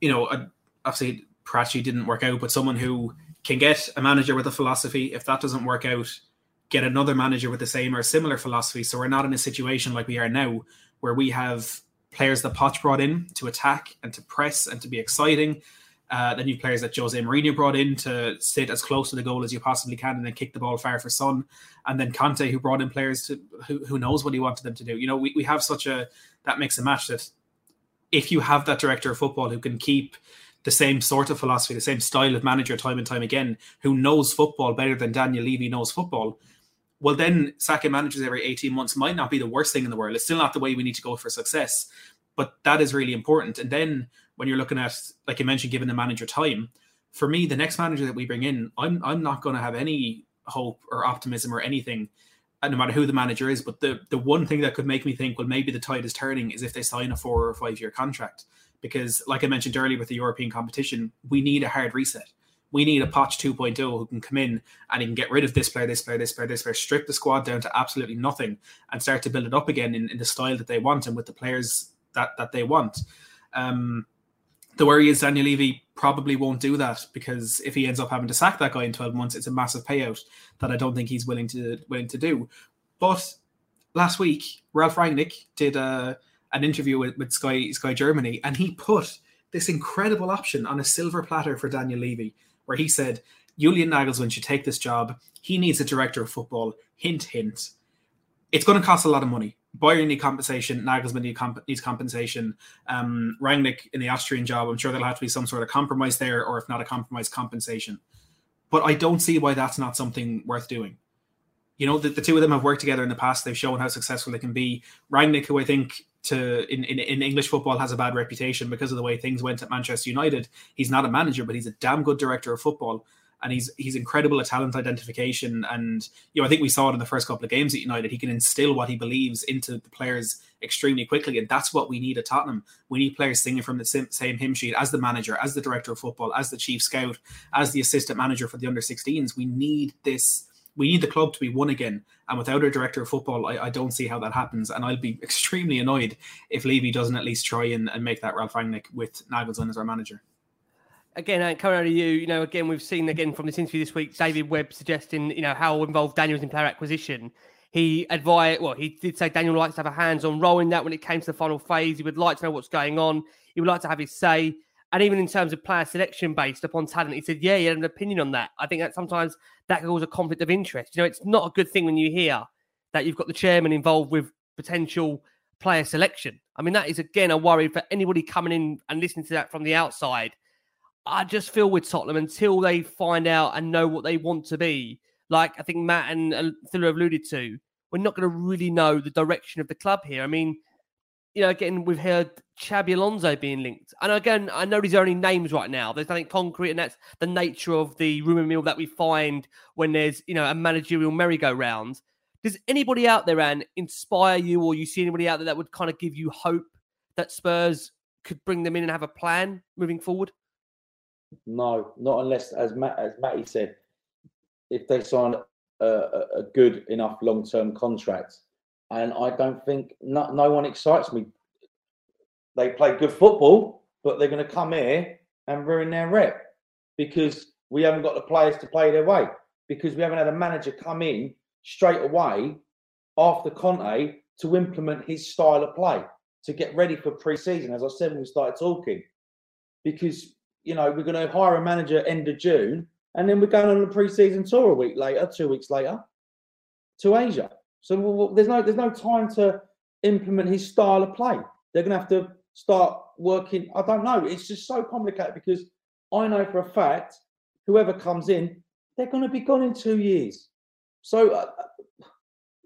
you know, obviously Paratici didn't work out, but someone who can get a manager with a philosophy. If that doesn't work out, get another manager with the same or similar philosophy. So we're not in a situation like we are now, where we have players that Poch brought in to attack and to press and to be exciting. Uh, then you've players that Jose Mourinho brought in to sit as close to the goal as you possibly can and then kick the ball far for Son. And then Conte, who brought in players to who, who knows what he wanted them to do. You know, we, we have such a that makes a match that if you have that director of football who can keep the same sort of philosophy, the same style of manager time and time again, who knows football better than Daniel Levy knows football, well, then sacking managers every 18 months might not be the worst thing in the world. It's still not the way we need to go for success, but that is really important. And then when you're looking at, like you mentioned, giving the manager time, for me, the next manager that we bring in, I'm I'm not going to have any hope or optimism or anything no matter who the manager is. But the the one thing that could make me think, well, maybe the tide is turning, is if they sign a four or five year contract. Because, like I mentioned earlier, with the European competition, we need a hard reset. We need a Poch 2.0 who can come in and he can get rid of this player, this player, this player, this player, strip the squad down to absolutely nothing, and start to build it up again in, in the style that they want and with the players that that they want. Um, the worry is Daniel Levy probably won't do that because if he ends up having to sack that guy in 12 months, it's a massive payout that I don't think he's willing to willing to do. But last week, Ralf Rangnick did a, uh, an interview with, with Sky Sky Germany, and he put this incredible option on a silver platter for Daniel Levy, where he said Julian Nagelsmann should take this job. He needs a director of football. Hint, hint. It's going to cost a lot of money. Bayern need compensation. Nagelsmann need comp- needs compensation. Um, Rangnick in the Austrian job, I'm sure there'll have to be some sort of compromise there, or if not a compromise, compensation. But I don't see why that's not something worth doing. You know, the, the two of them have worked together in the past. They've shown how successful they can be. Rangnick, who I think to in, in, in English football has a bad reputation because of the way things went at Manchester United. He's not a manager, but he's a damn good director of football and he's he's incredible at talent identification. And you know, I think we saw it in the first couple of games at United. He can instill what he believes into the players extremely quickly, and that's what we need at Tottenham. We need players singing from the same hymn sheet as the manager, as the director of football, as the chief scout, as the assistant manager for the under 16s. We need this. We need the club to be won again, and without a director of football, I, I don't see how that happens. And I'll be extremely annoyed if Levy doesn't at least try and, and make that Ralf Rangnick with Nagelsmann as our manager again, coming out of you, you know, again, we've seen again from this interview this week, David Webb suggesting, you know, how involved Daniel's in player acquisition. He advised, well, he did say Daniel likes to have a hands on role in that when it came to the final phase. He would like to know what's going on. He would like to have his say. And even in terms of player selection based upon talent, he said, yeah, he had an opinion on that. I think that sometimes that can cause a conflict of interest. You know, it's not a good thing when you hear that you've got the chairman involved with potential player selection. I mean, that is again a worry for anybody coming in and listening to that from the outside I just feel with Tottenham until they find out and know what they want to be. Like I think Matt and uh, have alluded to, we're not going to really know the direction of the club here. I mean, you know, again, we've heard Xabi Alonso being linked. And again, I know these are only names right now. There's nothing concrete, and that's the nature of the rumour mill that we find when there's, you know, a managerial merry-go-round. Does anybody out there, and inspire you, or you see anybody out there that would kind of give you hope that Spurs could bring them in and have a plan moving forward? No, not unless, as Matt, as Matty said, if they sign a, a good enough long term contract. And I don't think no, no one excites me. They play good football, but they're going to come here and ruin their rep because we haven't got the players to play their way. Because we haven't had a manager come in straight away after Conte to implement his style of play to get ready for pre-season. As I said when we started talking, because you know we're going to hire a manager end of June, and then we're going on a pre-season tour a week later, two weeks later, to Asia. So there's no there's no time to implement his style of play. They're going to have to start working. I don't know. It's just so complicated because I know for a fact whoever comes in, they're going to be gone in two years. So uh,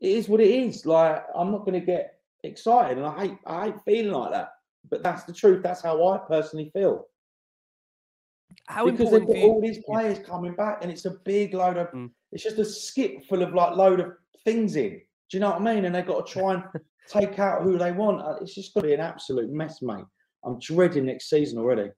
it is what it is. Like I'm not going to get excited, and I hate I hate feeling like that. But that's the truth. That's how I personally feel. How because they've got all these players coming back, and it's a big load of. Mm. It's just a skip full of like load of things in. Do you know what I mean? And they've got to try and take out who they want. Uh, It's just going to be an absolute mess, mate. I'm dreading next season already.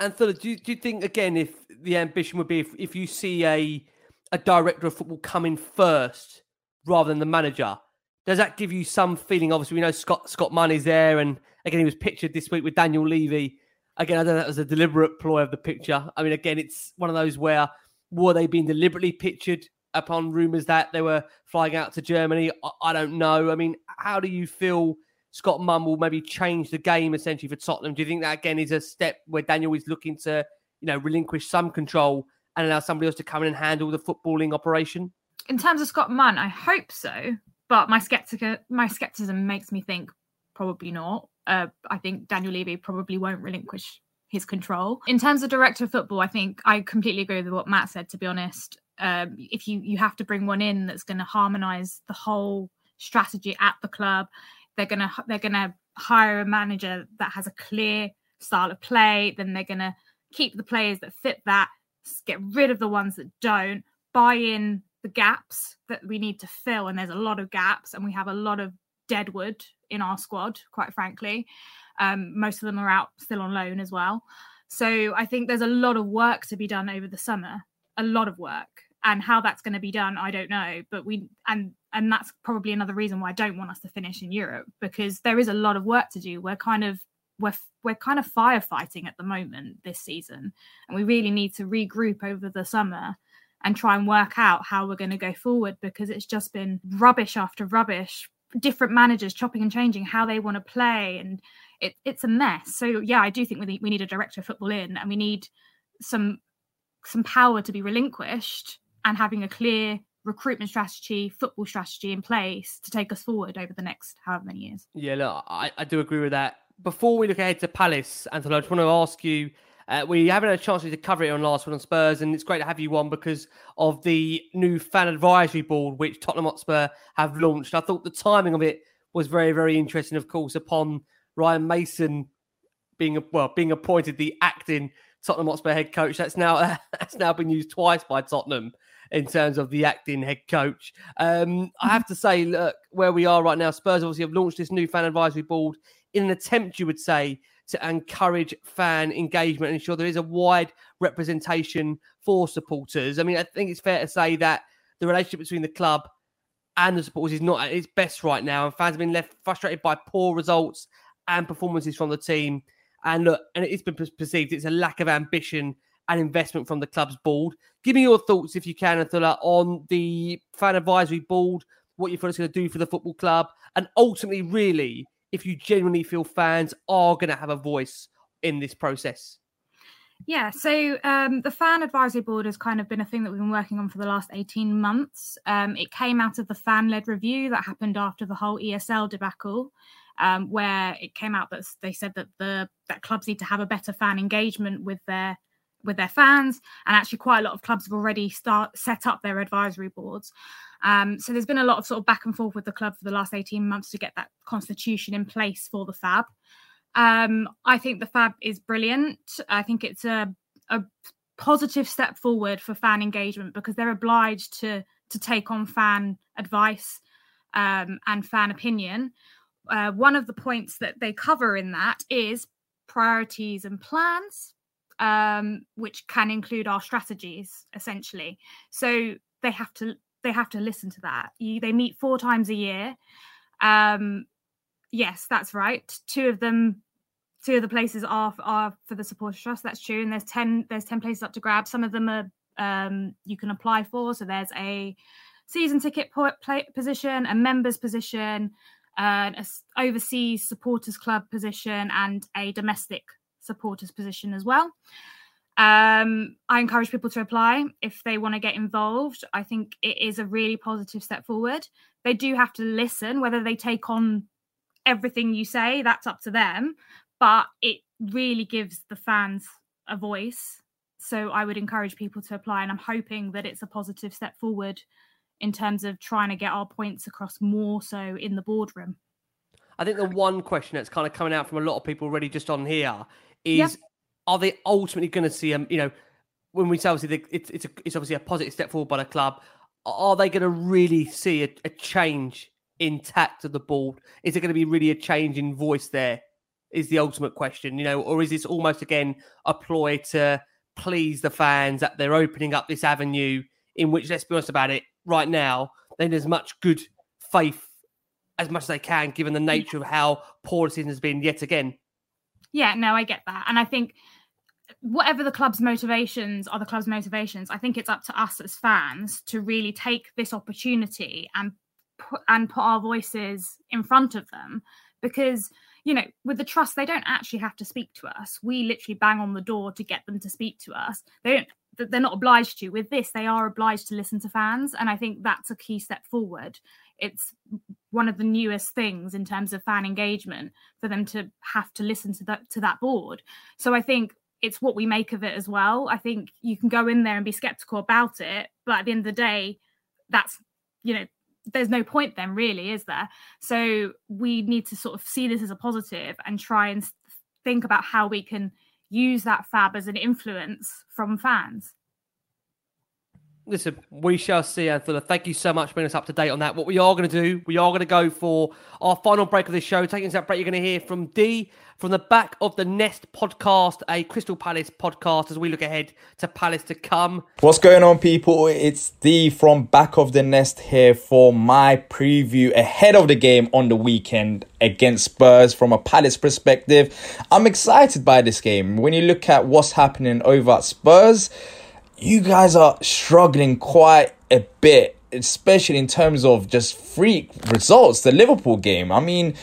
And Philip, do you, do you think again if the ambition would be if, if you see a a director of football coming first rather than the manager, does that give you some feeling? Obviously, we know Scott Scott Munn's there, and again he was pictured this week with Daniel Levy. Again, I don't know that was a deliberate ploy of the picture. I mean, again, it's one of those where were they being deliberately pictured upon rumours that they were flying out to Germany? I, I don't know. I mean, how do you feel Scott Munn will maybe change the game essentially for Tottenham? Do you think that again is a step where Daniel is looking to, you know, relinquish some control and allow somebody else to come in and handle the footballing operation? in terms of Scott Munn, I hope so. But my skeptic my skepticism makes me think probably not. Uh, I think Daniel Levy probably won't relinquish his control. In terms of director of football, I think I completely agree with what Matt said. To be honest, um, if you you have to bring one in that's going to harmonise the whole strategy at the club, they're gonna they're gonna hire a manager that has a clear style of play. Then they're gonna keep the players that fit that, get rid of the ones that don't, buy in the gaps that we need to fill. And there's a lot of gaps, and we have a lot of deadwood in our squad, quite frankly. Um, most of them are out still on loan as well. So I think there's a lot of work to be done over the summer, a lot of work. And how that's going to be done, I don't know. But we and and that's probably another reason why I don't want us to finish in Europe because there is a lot of work to do. We're kind of we're we're kind of firefighting at the moment this season, and we really need to regroup over the summer and try and work out how we're going to go forward because it's just been rubbish after rubbish different managers chopping and changing how they want to play and it, it's a mess so yeah i do think we need, we need a director of football in and we need some some power to be relinquished and having a clear recruitment strategy football strategy in place to take us forward over the next however many years Yeah, look, I, I do agree with that. Before we look ahead to Palace, Anton, I just want to ask you. Uh, we haven't had a chance to cover it on Last Word On Spurs, and it's great to have you on because of the new fan advisory board which Tottenham Hotspur have launched. I thought the timing of it was very, very interesting. Of course, upon Ryan Mason being well being appointed the acting Tottenham Hotspur head coach, that's now that's now been used twice by Tottenham in terms of the acting head coach. Um, I have to say, look, where we are right now, Spurs obviously have launched this new fan advisory board in an attempt, you would say, to encourage fan engagement and ensure there is a wide representation for supporters. I mean, I think it's fair to say that the relationship between the club and the supporters is not at its best right now, and fans have been left frustrated by poor results and performances from the team. And look, and it's been perceived it's a lack of ambition and investment from the club's board. Give me your thoughts, if you can, Anthoulla, on the fan advisory board, what you feel it's going to do for the football club, and ultimately, really, if you genuinely feel fans are going to have a voice in this process. Yeah, so um, the fan advisory board has kind of been a thing that we've been working on for the last 18 months. Um, it came out of the fan led review that happened after the whole ESL debacle, um, where it came out that they said that the that clubs need to have a better fan engagement with their with their fans, and actually quite a lot of clubs have already start set up their advisory boards. Um, so there's been a lot of sort of back and forth with the club for the last 18 months to get that constitution in place for the FAB. Um, I think the Fab is brilliant. I think it's a, a positive step forward for fan engagement because they're obliged to to take on fan advice um, and fan opinion. Uh, one of the points that they cover in that is priorities and plans, um, which can include our strategies essentially. So they have to they have to listen to that. You, they meet four times a year. Um, yes, that's right. Two of them, two of the places are are for the supporters trust. That's true. And there's ten there's ten places up to grab. Some of them are um, you can apply for. So there's a season ticket po- play, position, a members position, uh, a overseas supporters club position, and a domestic supporters position as well. Um, I encourage people to apply if they want to get involved. I think it is a really positive step forward. They do have to listen, whether they take on everything you say, that's up to them. But it really gives the fans a voice. So I would encourage people to apply, and I'm hoping that it's a positive step forward in terms of trying to get our points across more so in the boardroom. I think the one question that's kind of coming out from a lot of people already just on here is. Are they ultimately going to see um you know when we say obviously it's it's a, it's obviously a positive step forward by the club are they going to really see a, a change in tact of the board is it going to be really a change in voice there? Is the ultimate question you know or is this almost again a ploy to please the fans that they're opening up this avenue in which let's be honest about it right now then there's much good faith as much as they can given the nature of how poor the season has been yet again? Yeah, no, I get that. And I think whatever the club's motivations are the club's motivations, I think it's up to us as fans to really take this opportunity and put and put our voices in front of them because you know, with the trust, they don't actually have to speak to us. We literally bang on the door to get them to speak to us. they don't they're not obliged to. With this, they are obliged to listen to fans. And I think that's a key step forward. It's one of the newest things in terms of fan engagement for them to have to listen to that to that board. So I think it's what we make of it as well. I think you can go in there and be skeptical about it, but at the end of the day, that's you know there's no point then really is there so we need to sort of see this as a positive and try and think about how we can use that fab as an influence from fans Listen, we shall see, Anthony. Thank you so much for bringing us up to date on that. What we are going to do, we are going to go for our final break of this show. Taking that break, you're going to hear from D from the back of the Nest podcast, a Crystal Palace podcast, as we look ahead to Palace to come. What's going on, people? It's D from Back of the Nest here for my preview ahead of the game on the weekend against Spurs from a Palace perspective. I'm excited by this game. When you look at what's happening over at Spurs, you guys are struggling quite a bit, especially in terms of just freak results. The Liverpool game, I mean,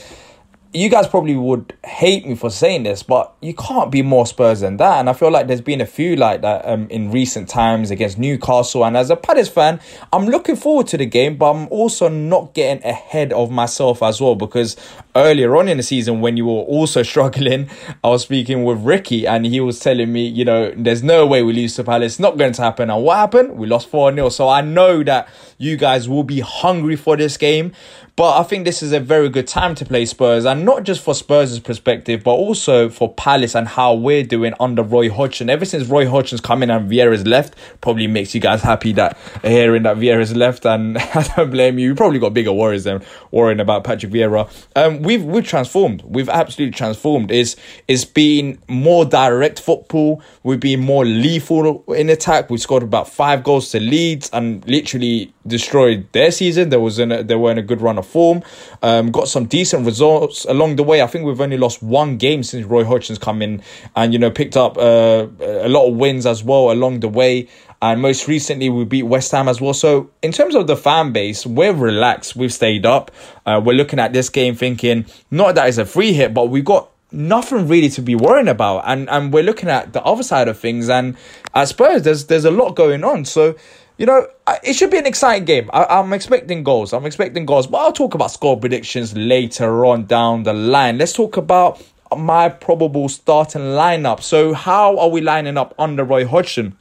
you guys probably would hate me for saying this, but you can't be more Spurs than that. And I feel like there's been a few like that um, in recent times against Newcastle. And as a Palace fan, I'm looking forward to the game, but I'm also not getting ahead of myself as well because earlier on in the season, when you were also struggling, I was speaking with Ricky and he was telling me, you know, there's no way we lose to Palace. It's not going to happen. And what happened? We lost 4 0. So I know that you guys will be hungry for this game. But I think this is a very good time to play Spurs, and not just for Spurs' perspective, but also for Palace and how we're doing under Roy Hodgson. Ever since Roy Hodgson's come in and Vieira's left, probably makes you guys happy that hearing that Vieira's left, and I don't blame you. You probably got bigger worries than worrying about Patrick Vieira. Um, we've we've transformed. We've absolutely transformed. It's it's been more direct football. We've been more lethal in attack. We scored about five goals to Leeds and literally destroyed their season. There was in a, they were in a good run of form. Um, got some decent results along the way. I think we've only lost one game since Roy Hodgson's come in, and you know picked up uh, a lot of wins as well along the way. And most recently, we beat West Ham as well. So, in terms of the fan base, we're relaxed. We've stayed up. Uh, we're looking at this game thinking, not that it's a free hit, but we've got nothing really to be worrying about. And and we're looking at the other side of things. And at Spurs, there's there's a lot going on. So, you know, it should be an exciting game. I, I'm expecting goals. I'm expecting goals. But I'll talk about score predictions later on down the line. Let's talk about my probable starting lineup. So, how are we lining up under Roy Hodgson?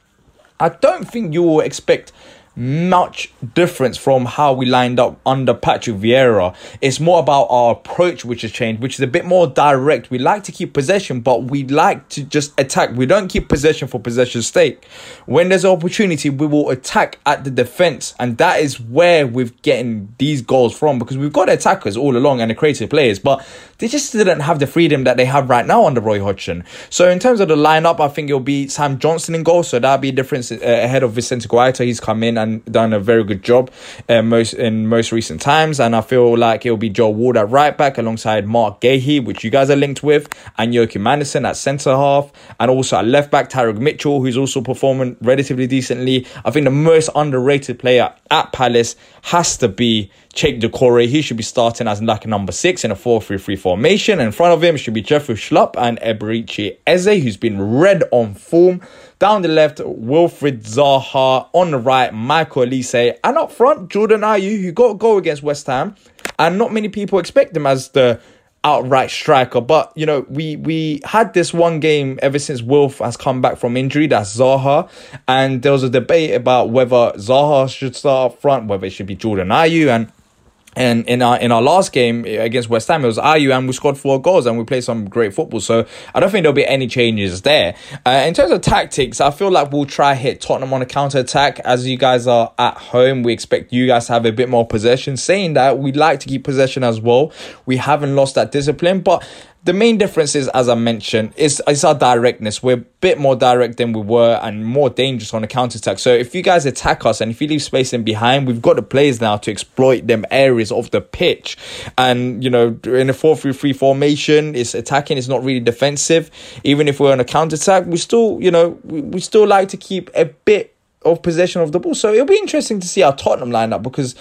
I don't think you will expect much difference from how we lined up under Patrick Vieira. It's more about our approach which has changed, which is a bit more direct. We like to keep possession, but we like to just attack. We don't keep possession for possession's sake. When there's an opportunity, we will attack at the defense, and that is where we're getting these goals from because we've got attackers all along and the creative players, but they just didn't have the freedom that they have right now under Roy Hodgson. So in terms of the lineup, I think it'll be Sam Johnstone in goal, so that'll be a difference uh, ahead of Vicente Guaita. He's come in and done a very good job uh, most in most recent times. And I feel like it'll be Joel Ward at right back alongside Marc Guéhi, which you guys are linked with, and Joachim Andersen at centre half, and also at left back Tyrick Mitchell, who's also performing relatively decently. I think the most underrated player at Palace has to be Cheick Doucouré. He should be starting as like number six in a 4 3 3 formation. In front of him should be Jeffrey Schlupp and Eberechi Eze, who's been red on form. Down the left, Wilfried Zaha. On the right, Michael Olise. And up front, Jordan Ayew, who got a goal against West Ham. And not many people expect him as the outright striker. But you know, we we had this one game ever since Wilf has come back from injury. That's Zaha, and there was a debate about whether Zaha should start up front, whether it should be Jordan Ayew, and and in our in our last game against West Ham, it was Ayew and we scored four goals and we played some great football. So I don't think there'll be any changes there. Uh, in terms of tactics, I feel like we'll try hit Tottenham on a counter attack. As you guys are at home, we expect you guys to have a bit more possession. Saying that, we'd like to keep possession as well. We haven't lost that discipline, but the main difference is, as I mentioned, is, is our directness. We're a bit more direct than we were and more dangerous on a counter attack. So if you guys attack us and if you leave space in behind, we've got the players now to exploit them areas of the pitch. And, you know, in a 4 3 3 formation, it's attacking, it's not really defensive. Even if we're on a counter attack, we still, you know, we, we still like to keep a bit of possession of the ball. So it'll be interesting to see our Tottenham line up because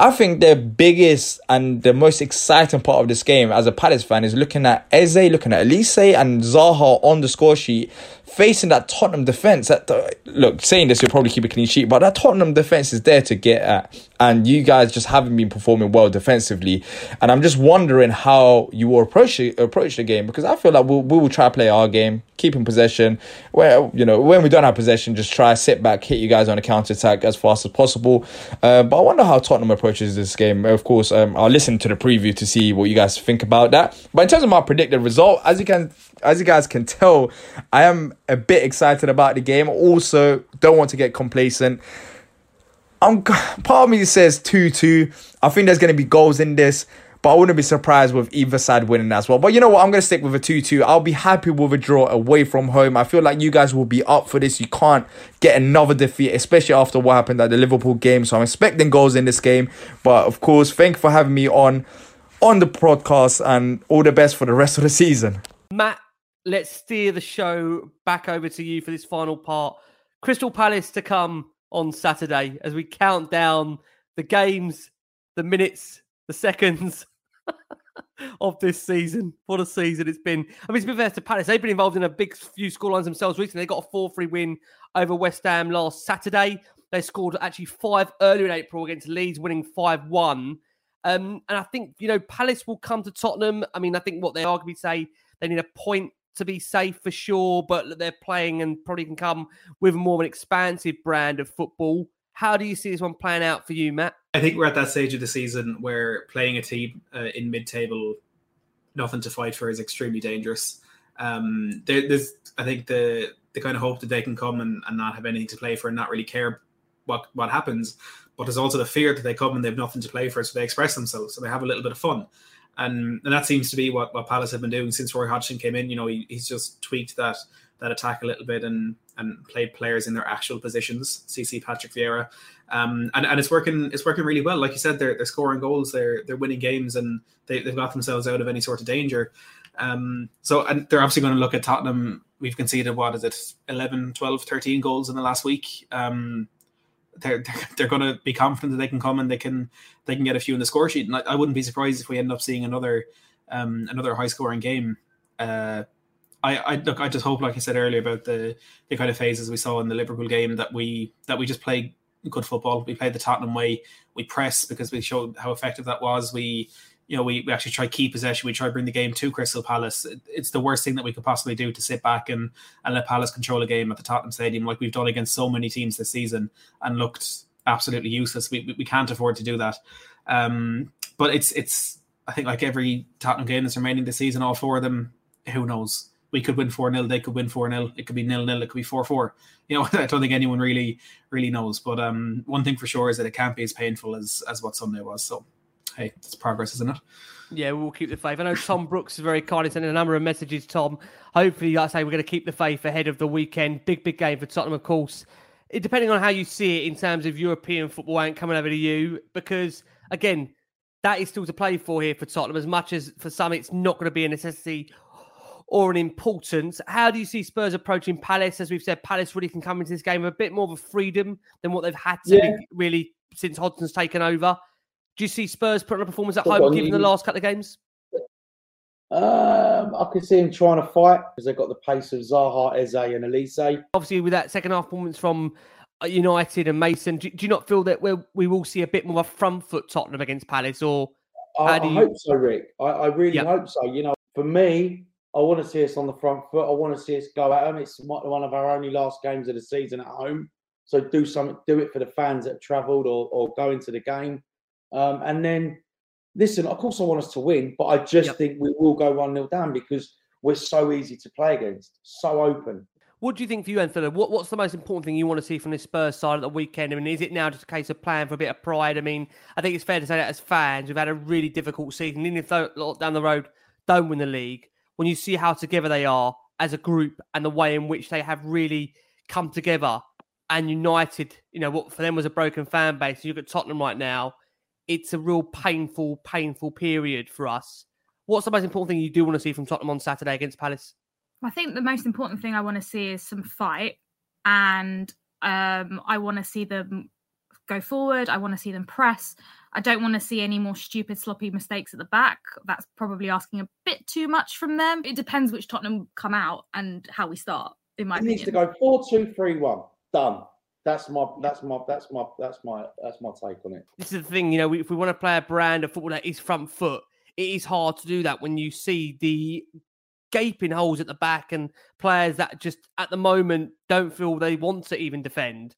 I think the biggest and the most exciting part of this game as a Palace fan is looking at Eze, looking at Olise and Zaha on the score sheet facing that Tottenham defence. That uh, look, saying this, you'll probably keep a clean sheet, but that Tottenham defence is there to get at, and you guys just haven't been performing well defensively. And I'm just wondering how you will approach approach the game because I feel like we'll, we will try to play our game, keeping possession. Where you know when we don't have possession, just try sit back, hit you guys on a counter attack as fast as possible. Uh, but I wonder how Tottenham approaches this game. Of course, um, I'll listen to the preview to see what you guys think about that. But in terms of my predicted result, as you can as you guys can tell, I am a bit excited about the game. Also, don't want to get complacent. I'm part of me says 2-2. I think there's going to be goals in this, but I wouldn't be surprised with either side winning as well. But you know what? I'm going to stick with a 2-2. I'll be happy with a draw away from home. I feel like you guys will be up for this. You can't get another defeat, especially after what happened at the Liverpool game. So I'm expecting goals in this game. But of course, thank you for having me on on the podcast and all the best for the rest of the season. Matt, let's steer the show back over to you for this final part. Crystal Palace to come on Saturday as we count down the games, the minutes, the seconds of this season. What a season it's been. I mean, to be fair to Palace, they've been involved in a big few scorelines themselves recently. They got a 4 3 win over West Ham last Saturday. They scored actually five earlier in April against Leeds, winning 5 1. Um, and I think, you know, Palace will come to Tottenham. I mean, I think what they arguably say they need a point to be safe for sure, but they're playing and probably can come with more of an expansive brand of football. How do you see this one playing out for you, Matt? I think we're at that stage of the season where playing a team uh, in mid-table, nothing to fight for, is extremely dangerous. Um, there, there's, I think, the the kind of hope that they can come and, and not have anything to play for and not really care what what happens. But there's also the fear that they come and they have nothing to play for, so they express themselves, so they have a little bit of fun and and that seems to be what, what Palace have been doing since Roy Hodgson came in. You know, he, he's just tweaked that that attack a little bit and and played players in their actual positions. CC Patrick Vieira, um, and and it's working it's working really well. Like you said, they're they're scoring goals, they're they're winning games, and they they've got themselves out of any sort of danger. Um, so and they're obviously going to look at Tottenham. We've conceded what is it 11, 12, 13 goals in the last week. Um, they're they're, they're going to be confident that they can come and they can they can get a few in the score sheet. And I, I wouldn't be surprised if we end up seeing another um, another high scoring game. Uh, I, I look. I just hope, like I said earlier, about the the kind of phases we saw in the Liverpool game that we that we just play good football. We played the Tottenham way. We press because we showed how effective that was. We you know, we, we actually try keep possession. We try bring the game to Crystal Palace. It's the worst thing that we could possibly do to sit back and, and let Palace control a game at the Tottenham Stadium, like we've done against so many teams this season, and looked absolutely useless. We, we can't afford to do that. Um, but it's it's I think like every Tottenham game that's remaining this season, all four of them, who knows? We could win 4 0, they could win 4 0, it could be nil nil, it could be 4 4. You know, I don't think anyone really really knows. But um, one thing for sure is that it can't be as painful as as what Sunday was. So hey, it's progress, isn't it? Yeah, we'll keep the faith. I know Tom Brooks is very kind. sending a number of messages, Tom. Hopefully, like I say, we're going to keep the faith ahead of the weekend. Big, big game for Tottenham, of course. it, depending on how you see it in terms of European football ain't coming over to you, because again, that is still to play for here for Tottenham. As much as for some, it's not going to be a necessity or an importance. How do you see Spurs approaching Palace? As we've said, Palace really can come into this game with a bit more of a freedom than what they've had to Yeah. really since Hodgson's taken over. Do you see Spurs putting a performance at home, given the last couple of games? Um, I could see him trying to fight because they've got the pace of Zaha, Eze, and Olise. Obviously, with that second half performance from uh, United and Mason, do, do you not feel that we will see a bit more of a front foot Tottenham against Palace? Or I, you? hope so, Rick. I, I really Yeah. hope so. You know, for me, I want to see us on the front foot. I want to see us go at them. It's one of our only last games of the season at home. So do something, do it for the fans that have travelled or, or go into the game. Um, and then, listen, of course, I want us to win, but I just think we will go 1 0 down because we're so easy to play against, so open. What do you think for you, Antony? What, what's the most important thing you want to see from this Spurs side at the weekend? I mean, is it now just a case of playing for a bit of pride? I mean, I think it's fair to say that as fans, we've had a really difficult season. Even if down the road don't win the league, when you see how together they are as a group and the way in which they have really come together and united, you know, what for them was a broken fan base. You look at Tottenham right now, it's a real painful, painful period for us. What's the most important thing you do want to see from Tottenham on Saturday against Palace? I think the most important thing I want to see is some fight, and um, I want to see them go forward. I want to see them press. I don't want to see any more stupid, sloppy mistakes at the back. That's probably asking a bit too much from them. It depends which Tottenham come out and how we start. In my It opinion, needs to go four, two, three, one. Done. That's my that's my that's my that's my that's my take on it. this is the thing, you know, if we want to play a brand of football that is front foot, it is hard to do that when you see the gaping holes at the back and players that just at the moment don't feel they want to even defend.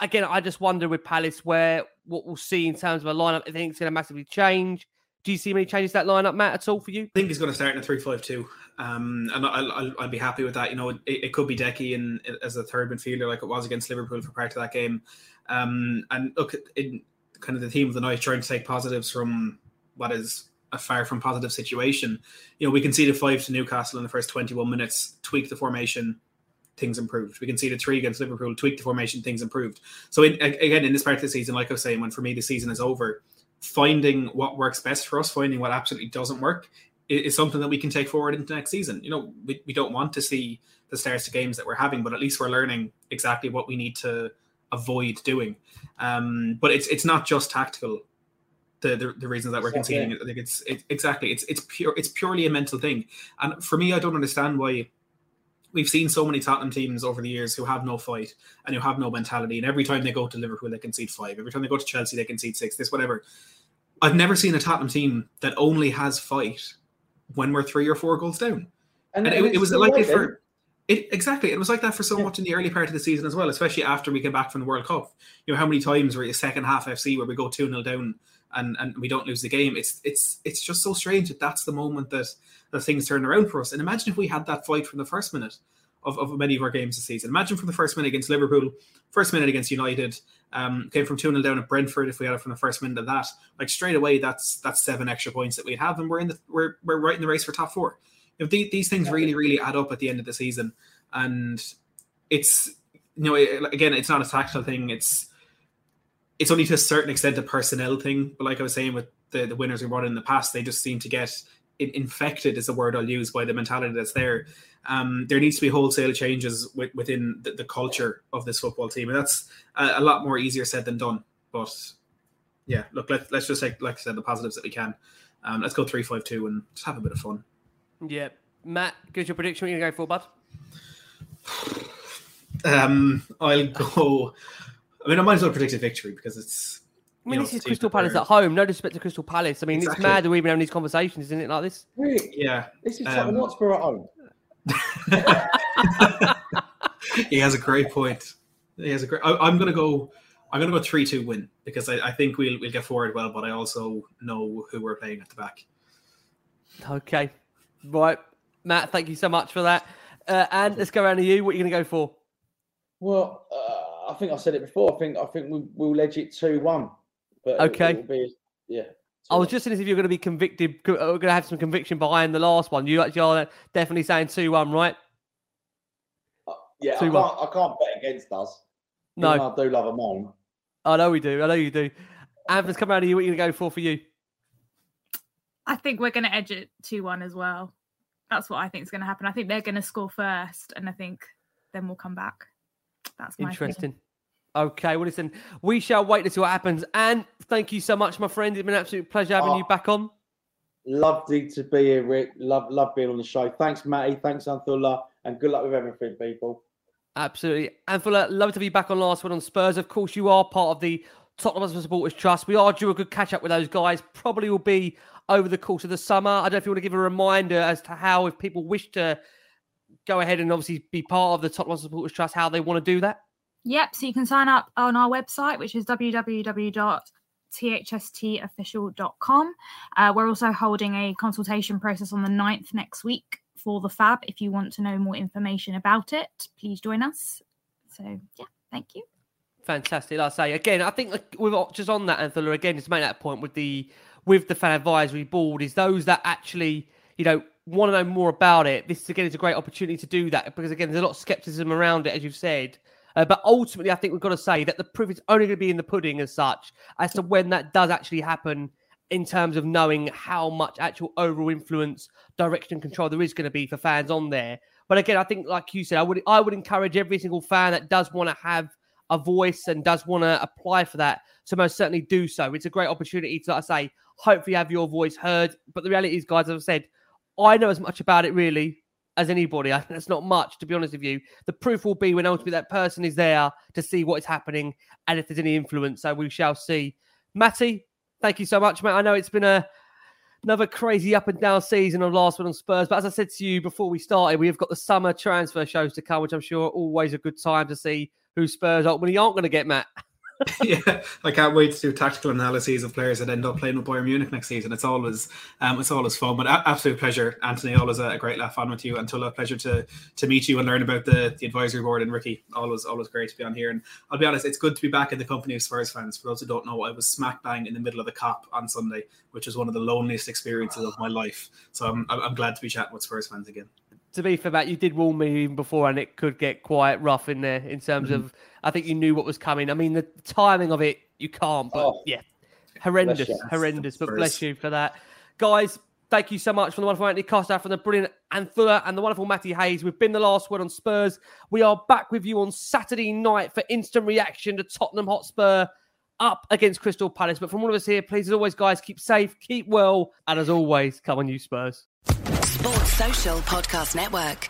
Again, I just wonder with Palace where what we'll see in terms of a lineup, I think it's going to massively change. Do you see many changes that lineup, Matt, at all for you? I think he's going to start in a three-five-two, um, and I'll, I'll, I'll be happy with that. You know, it, it could be Decky in, as a third midfielder, like it was against Liverpool for part of that game. Um, and look, in kind of the theme of the night, trying to take positives from what is a far from positive situation. You know, we conceded five to Newcastle in the first 21 minutes, tweaked the formation, things improved. We can see the three against Liverpool, tweaked the formation, things improved. So in, again, in this part of the season, like I was saying, when for me the season is over, finding what works best for us, finding what absolutely doesn't work, is, something that we can take forward into next season. You know, we, we don't want to see the starts to games that we're having, but at least we're learning exactly what we need to avoid doing. Um, but it's it's not just tactical. The, the, the reasons that we're conceding, I think it's it, exactly it's it's pure it's purely a mental thing. And for me, I don't understand why we've seen so many Tottenham teams over the years who have no fight and who have no mentality. And every time they go to Liverpool, they concede five. Every time they go to Chelsea, they concede six. This, whatever. I've never seen a Tottenham team that only has fight when we're three or four goals down. And- And, it, it was like it for it exactly. It was like that for so much in the early part of the season as well, especially after we came back from the World Cup. You know how many times were a second half FC where we go two 0 down and and we don't lose the game. It's it's it's just so strange that that's the moment that that things turn around for us. And imagine if we had that fight from the first minute of, of many of our games this season. Imagine from the first minute against Liverpool, first minute against United, um, came from 2 0 down at Brentford. If we had it from the first minute of that, like straight away, that's that's seven extra points that we'd have, and we're in the we're, we're right in the race for top four. If the, these things really really add up at the end of the season, and it's you know it, again, it's not a tactical thing. It's it's only to a certain extent a personnel thing. But like I was saying with the, the winners we brought in the past, they just seem to get infected is the word I'll use by the mentality that's there. Um, there needs to be wholesale changes with, within the, the culture of this football team, and that's a, a lot more easier said than done. But yeah, look, let, let's just take, like I said, the positives that we can. Um, let's go three five two and just have a bit of fun. Yeah. Matt, give us your prediction. What are you going to go for, bud? Um, I'll go. I mean, I might as well predict a victory because it's. I mean, you know, this is Crystal Palace at home. No disrespect to Crystal Palace. I mean, Exactly. it's mad that we're even having these conversations, isn't it? Like this. Really? Yeah. This is Um, Tottenham Hotspur at home. he has a great point. He has a great. I, I'm gonna go. I'm gonna go three two win because I, I think we'll we'll get forward well, but I also know who we're playing at the back. Okay. Right. Matt, thank you so much for that. Uh, and let's go around to you. What are you going to go for? Well, uh, I think I said it before. I think I think we, we'll ledge it two one. But Okay. it'll be, yeah. I was just saying if you're going to be convicted, we're going to have some conviction behind the last one. You actually are definitely saying 2 1, right? Uh, yeah, I 2-1. can't, I can't bet against us. No. I do love a moan. I know we do. I know you do. Antony's come around to you. What are you going to go for for you? I think we're going to edge it 2 1 as well. That's what I think is going to happen. I think they're going to score first, and I think then we'll come back. That's my feeling. Interesting. Okay, well, listen, we shall wait to see what happens. And thank you so much, my friend. It's been an absolute pleasure having Oh. you back on. Lovely to be here, Rick. Love, love being on the show. Thanks, Matty. Thanks, Anthoulla. And good luck with everything, people. Absolutely. And for love to be back on Last Word On Spurs. Of course, you are part of the Tottenham Hotspur Supporters Trust. We are due a good catch up with those guys. Probably will be over the course of the summer. I don't know if you want to give a reminder as to how, if people wish to go ahead and obviously be part of the Tottenham Supporters Trust, how they want to do that. Yep, so you can sign up on our website, which is www www.thstofficial.com. Uh, we're also holding a consultation process on the 9th next week for the FAB. If you want to know more information about it, please join us. So, yeah, thank you. Fantastic. Like I say again, I think with just on that, Anthony, again, just to make that point with the with the fan advisory board is those that actually, you know, want to know more about it. This again is a great opportunity to do that because again, there's a lot of skepticism around it, as you've said. Uh, but ultimately, I think we've got to say that the proof is only going to be in the pudding as such as to when that does actually happen in terms of knowing how much actual overall influence, direction, control there is going to be for fans on there. But again, I think, like you said, I would I would encourage every single fan that does want to have a voice and does want to apply for that to most certainly do so. It's a great opportunity to, like I say, hopefully have your voice heard. But the reality is, guys, as I've said, I know as much about it really as anybody. I think that's not much, to be honest with you. The proof will be when ultimately that person is there to see what is happening and if there's any influence. So we shall see. Matty, thank you so much, mate. I know it's been a another crazy up and down season of Last Word On Spurs. But as I said to you before we started, we have got the summer transfer shows to come, which I'm sure are always a good time to see who Spurs ultimately aren't going to get, Matt. yeah, I can't wait to do tactical analyses of players that end up playing with Bayern Munich next season. It's always, um, it's always fun. But a- absolute pleasure, Antony. Always a, a great laugh on with you. Anthoulla pleasure to to meet you and learn about the, the advisory board and Ricky. Always, always great to be on here. And I'll be honest, it's good to be back in the company of Spurs fans. For those who don't know, I was smack bang in the middle of the Kop on Sunday, which was one of the loneliest experiences of my life. So I'm, I'm glad to be chatting with Spurs fans again. to be fair, Matt, you did warn me even before, and it could get quite rough in there in terms Mhm. of. I think you knew what was coming. I mean, the timing of it, you can't. But Oh, yeah, horrendous, horrendous. But bless you for that, guys. Thank you so much from the wonderful Antony Costa, from the brilliant Anthoulla, and the wonderful Matty Hayes. We've been the last word on Spurs. We are back with you on Saturday night for instant reaction to Tottenham Hotspur up against Crystal Palace. But from all of us here, please, as always, guys, keep safe, keep well, and as always, come on, you Spurs. Sports Social Podcast Network.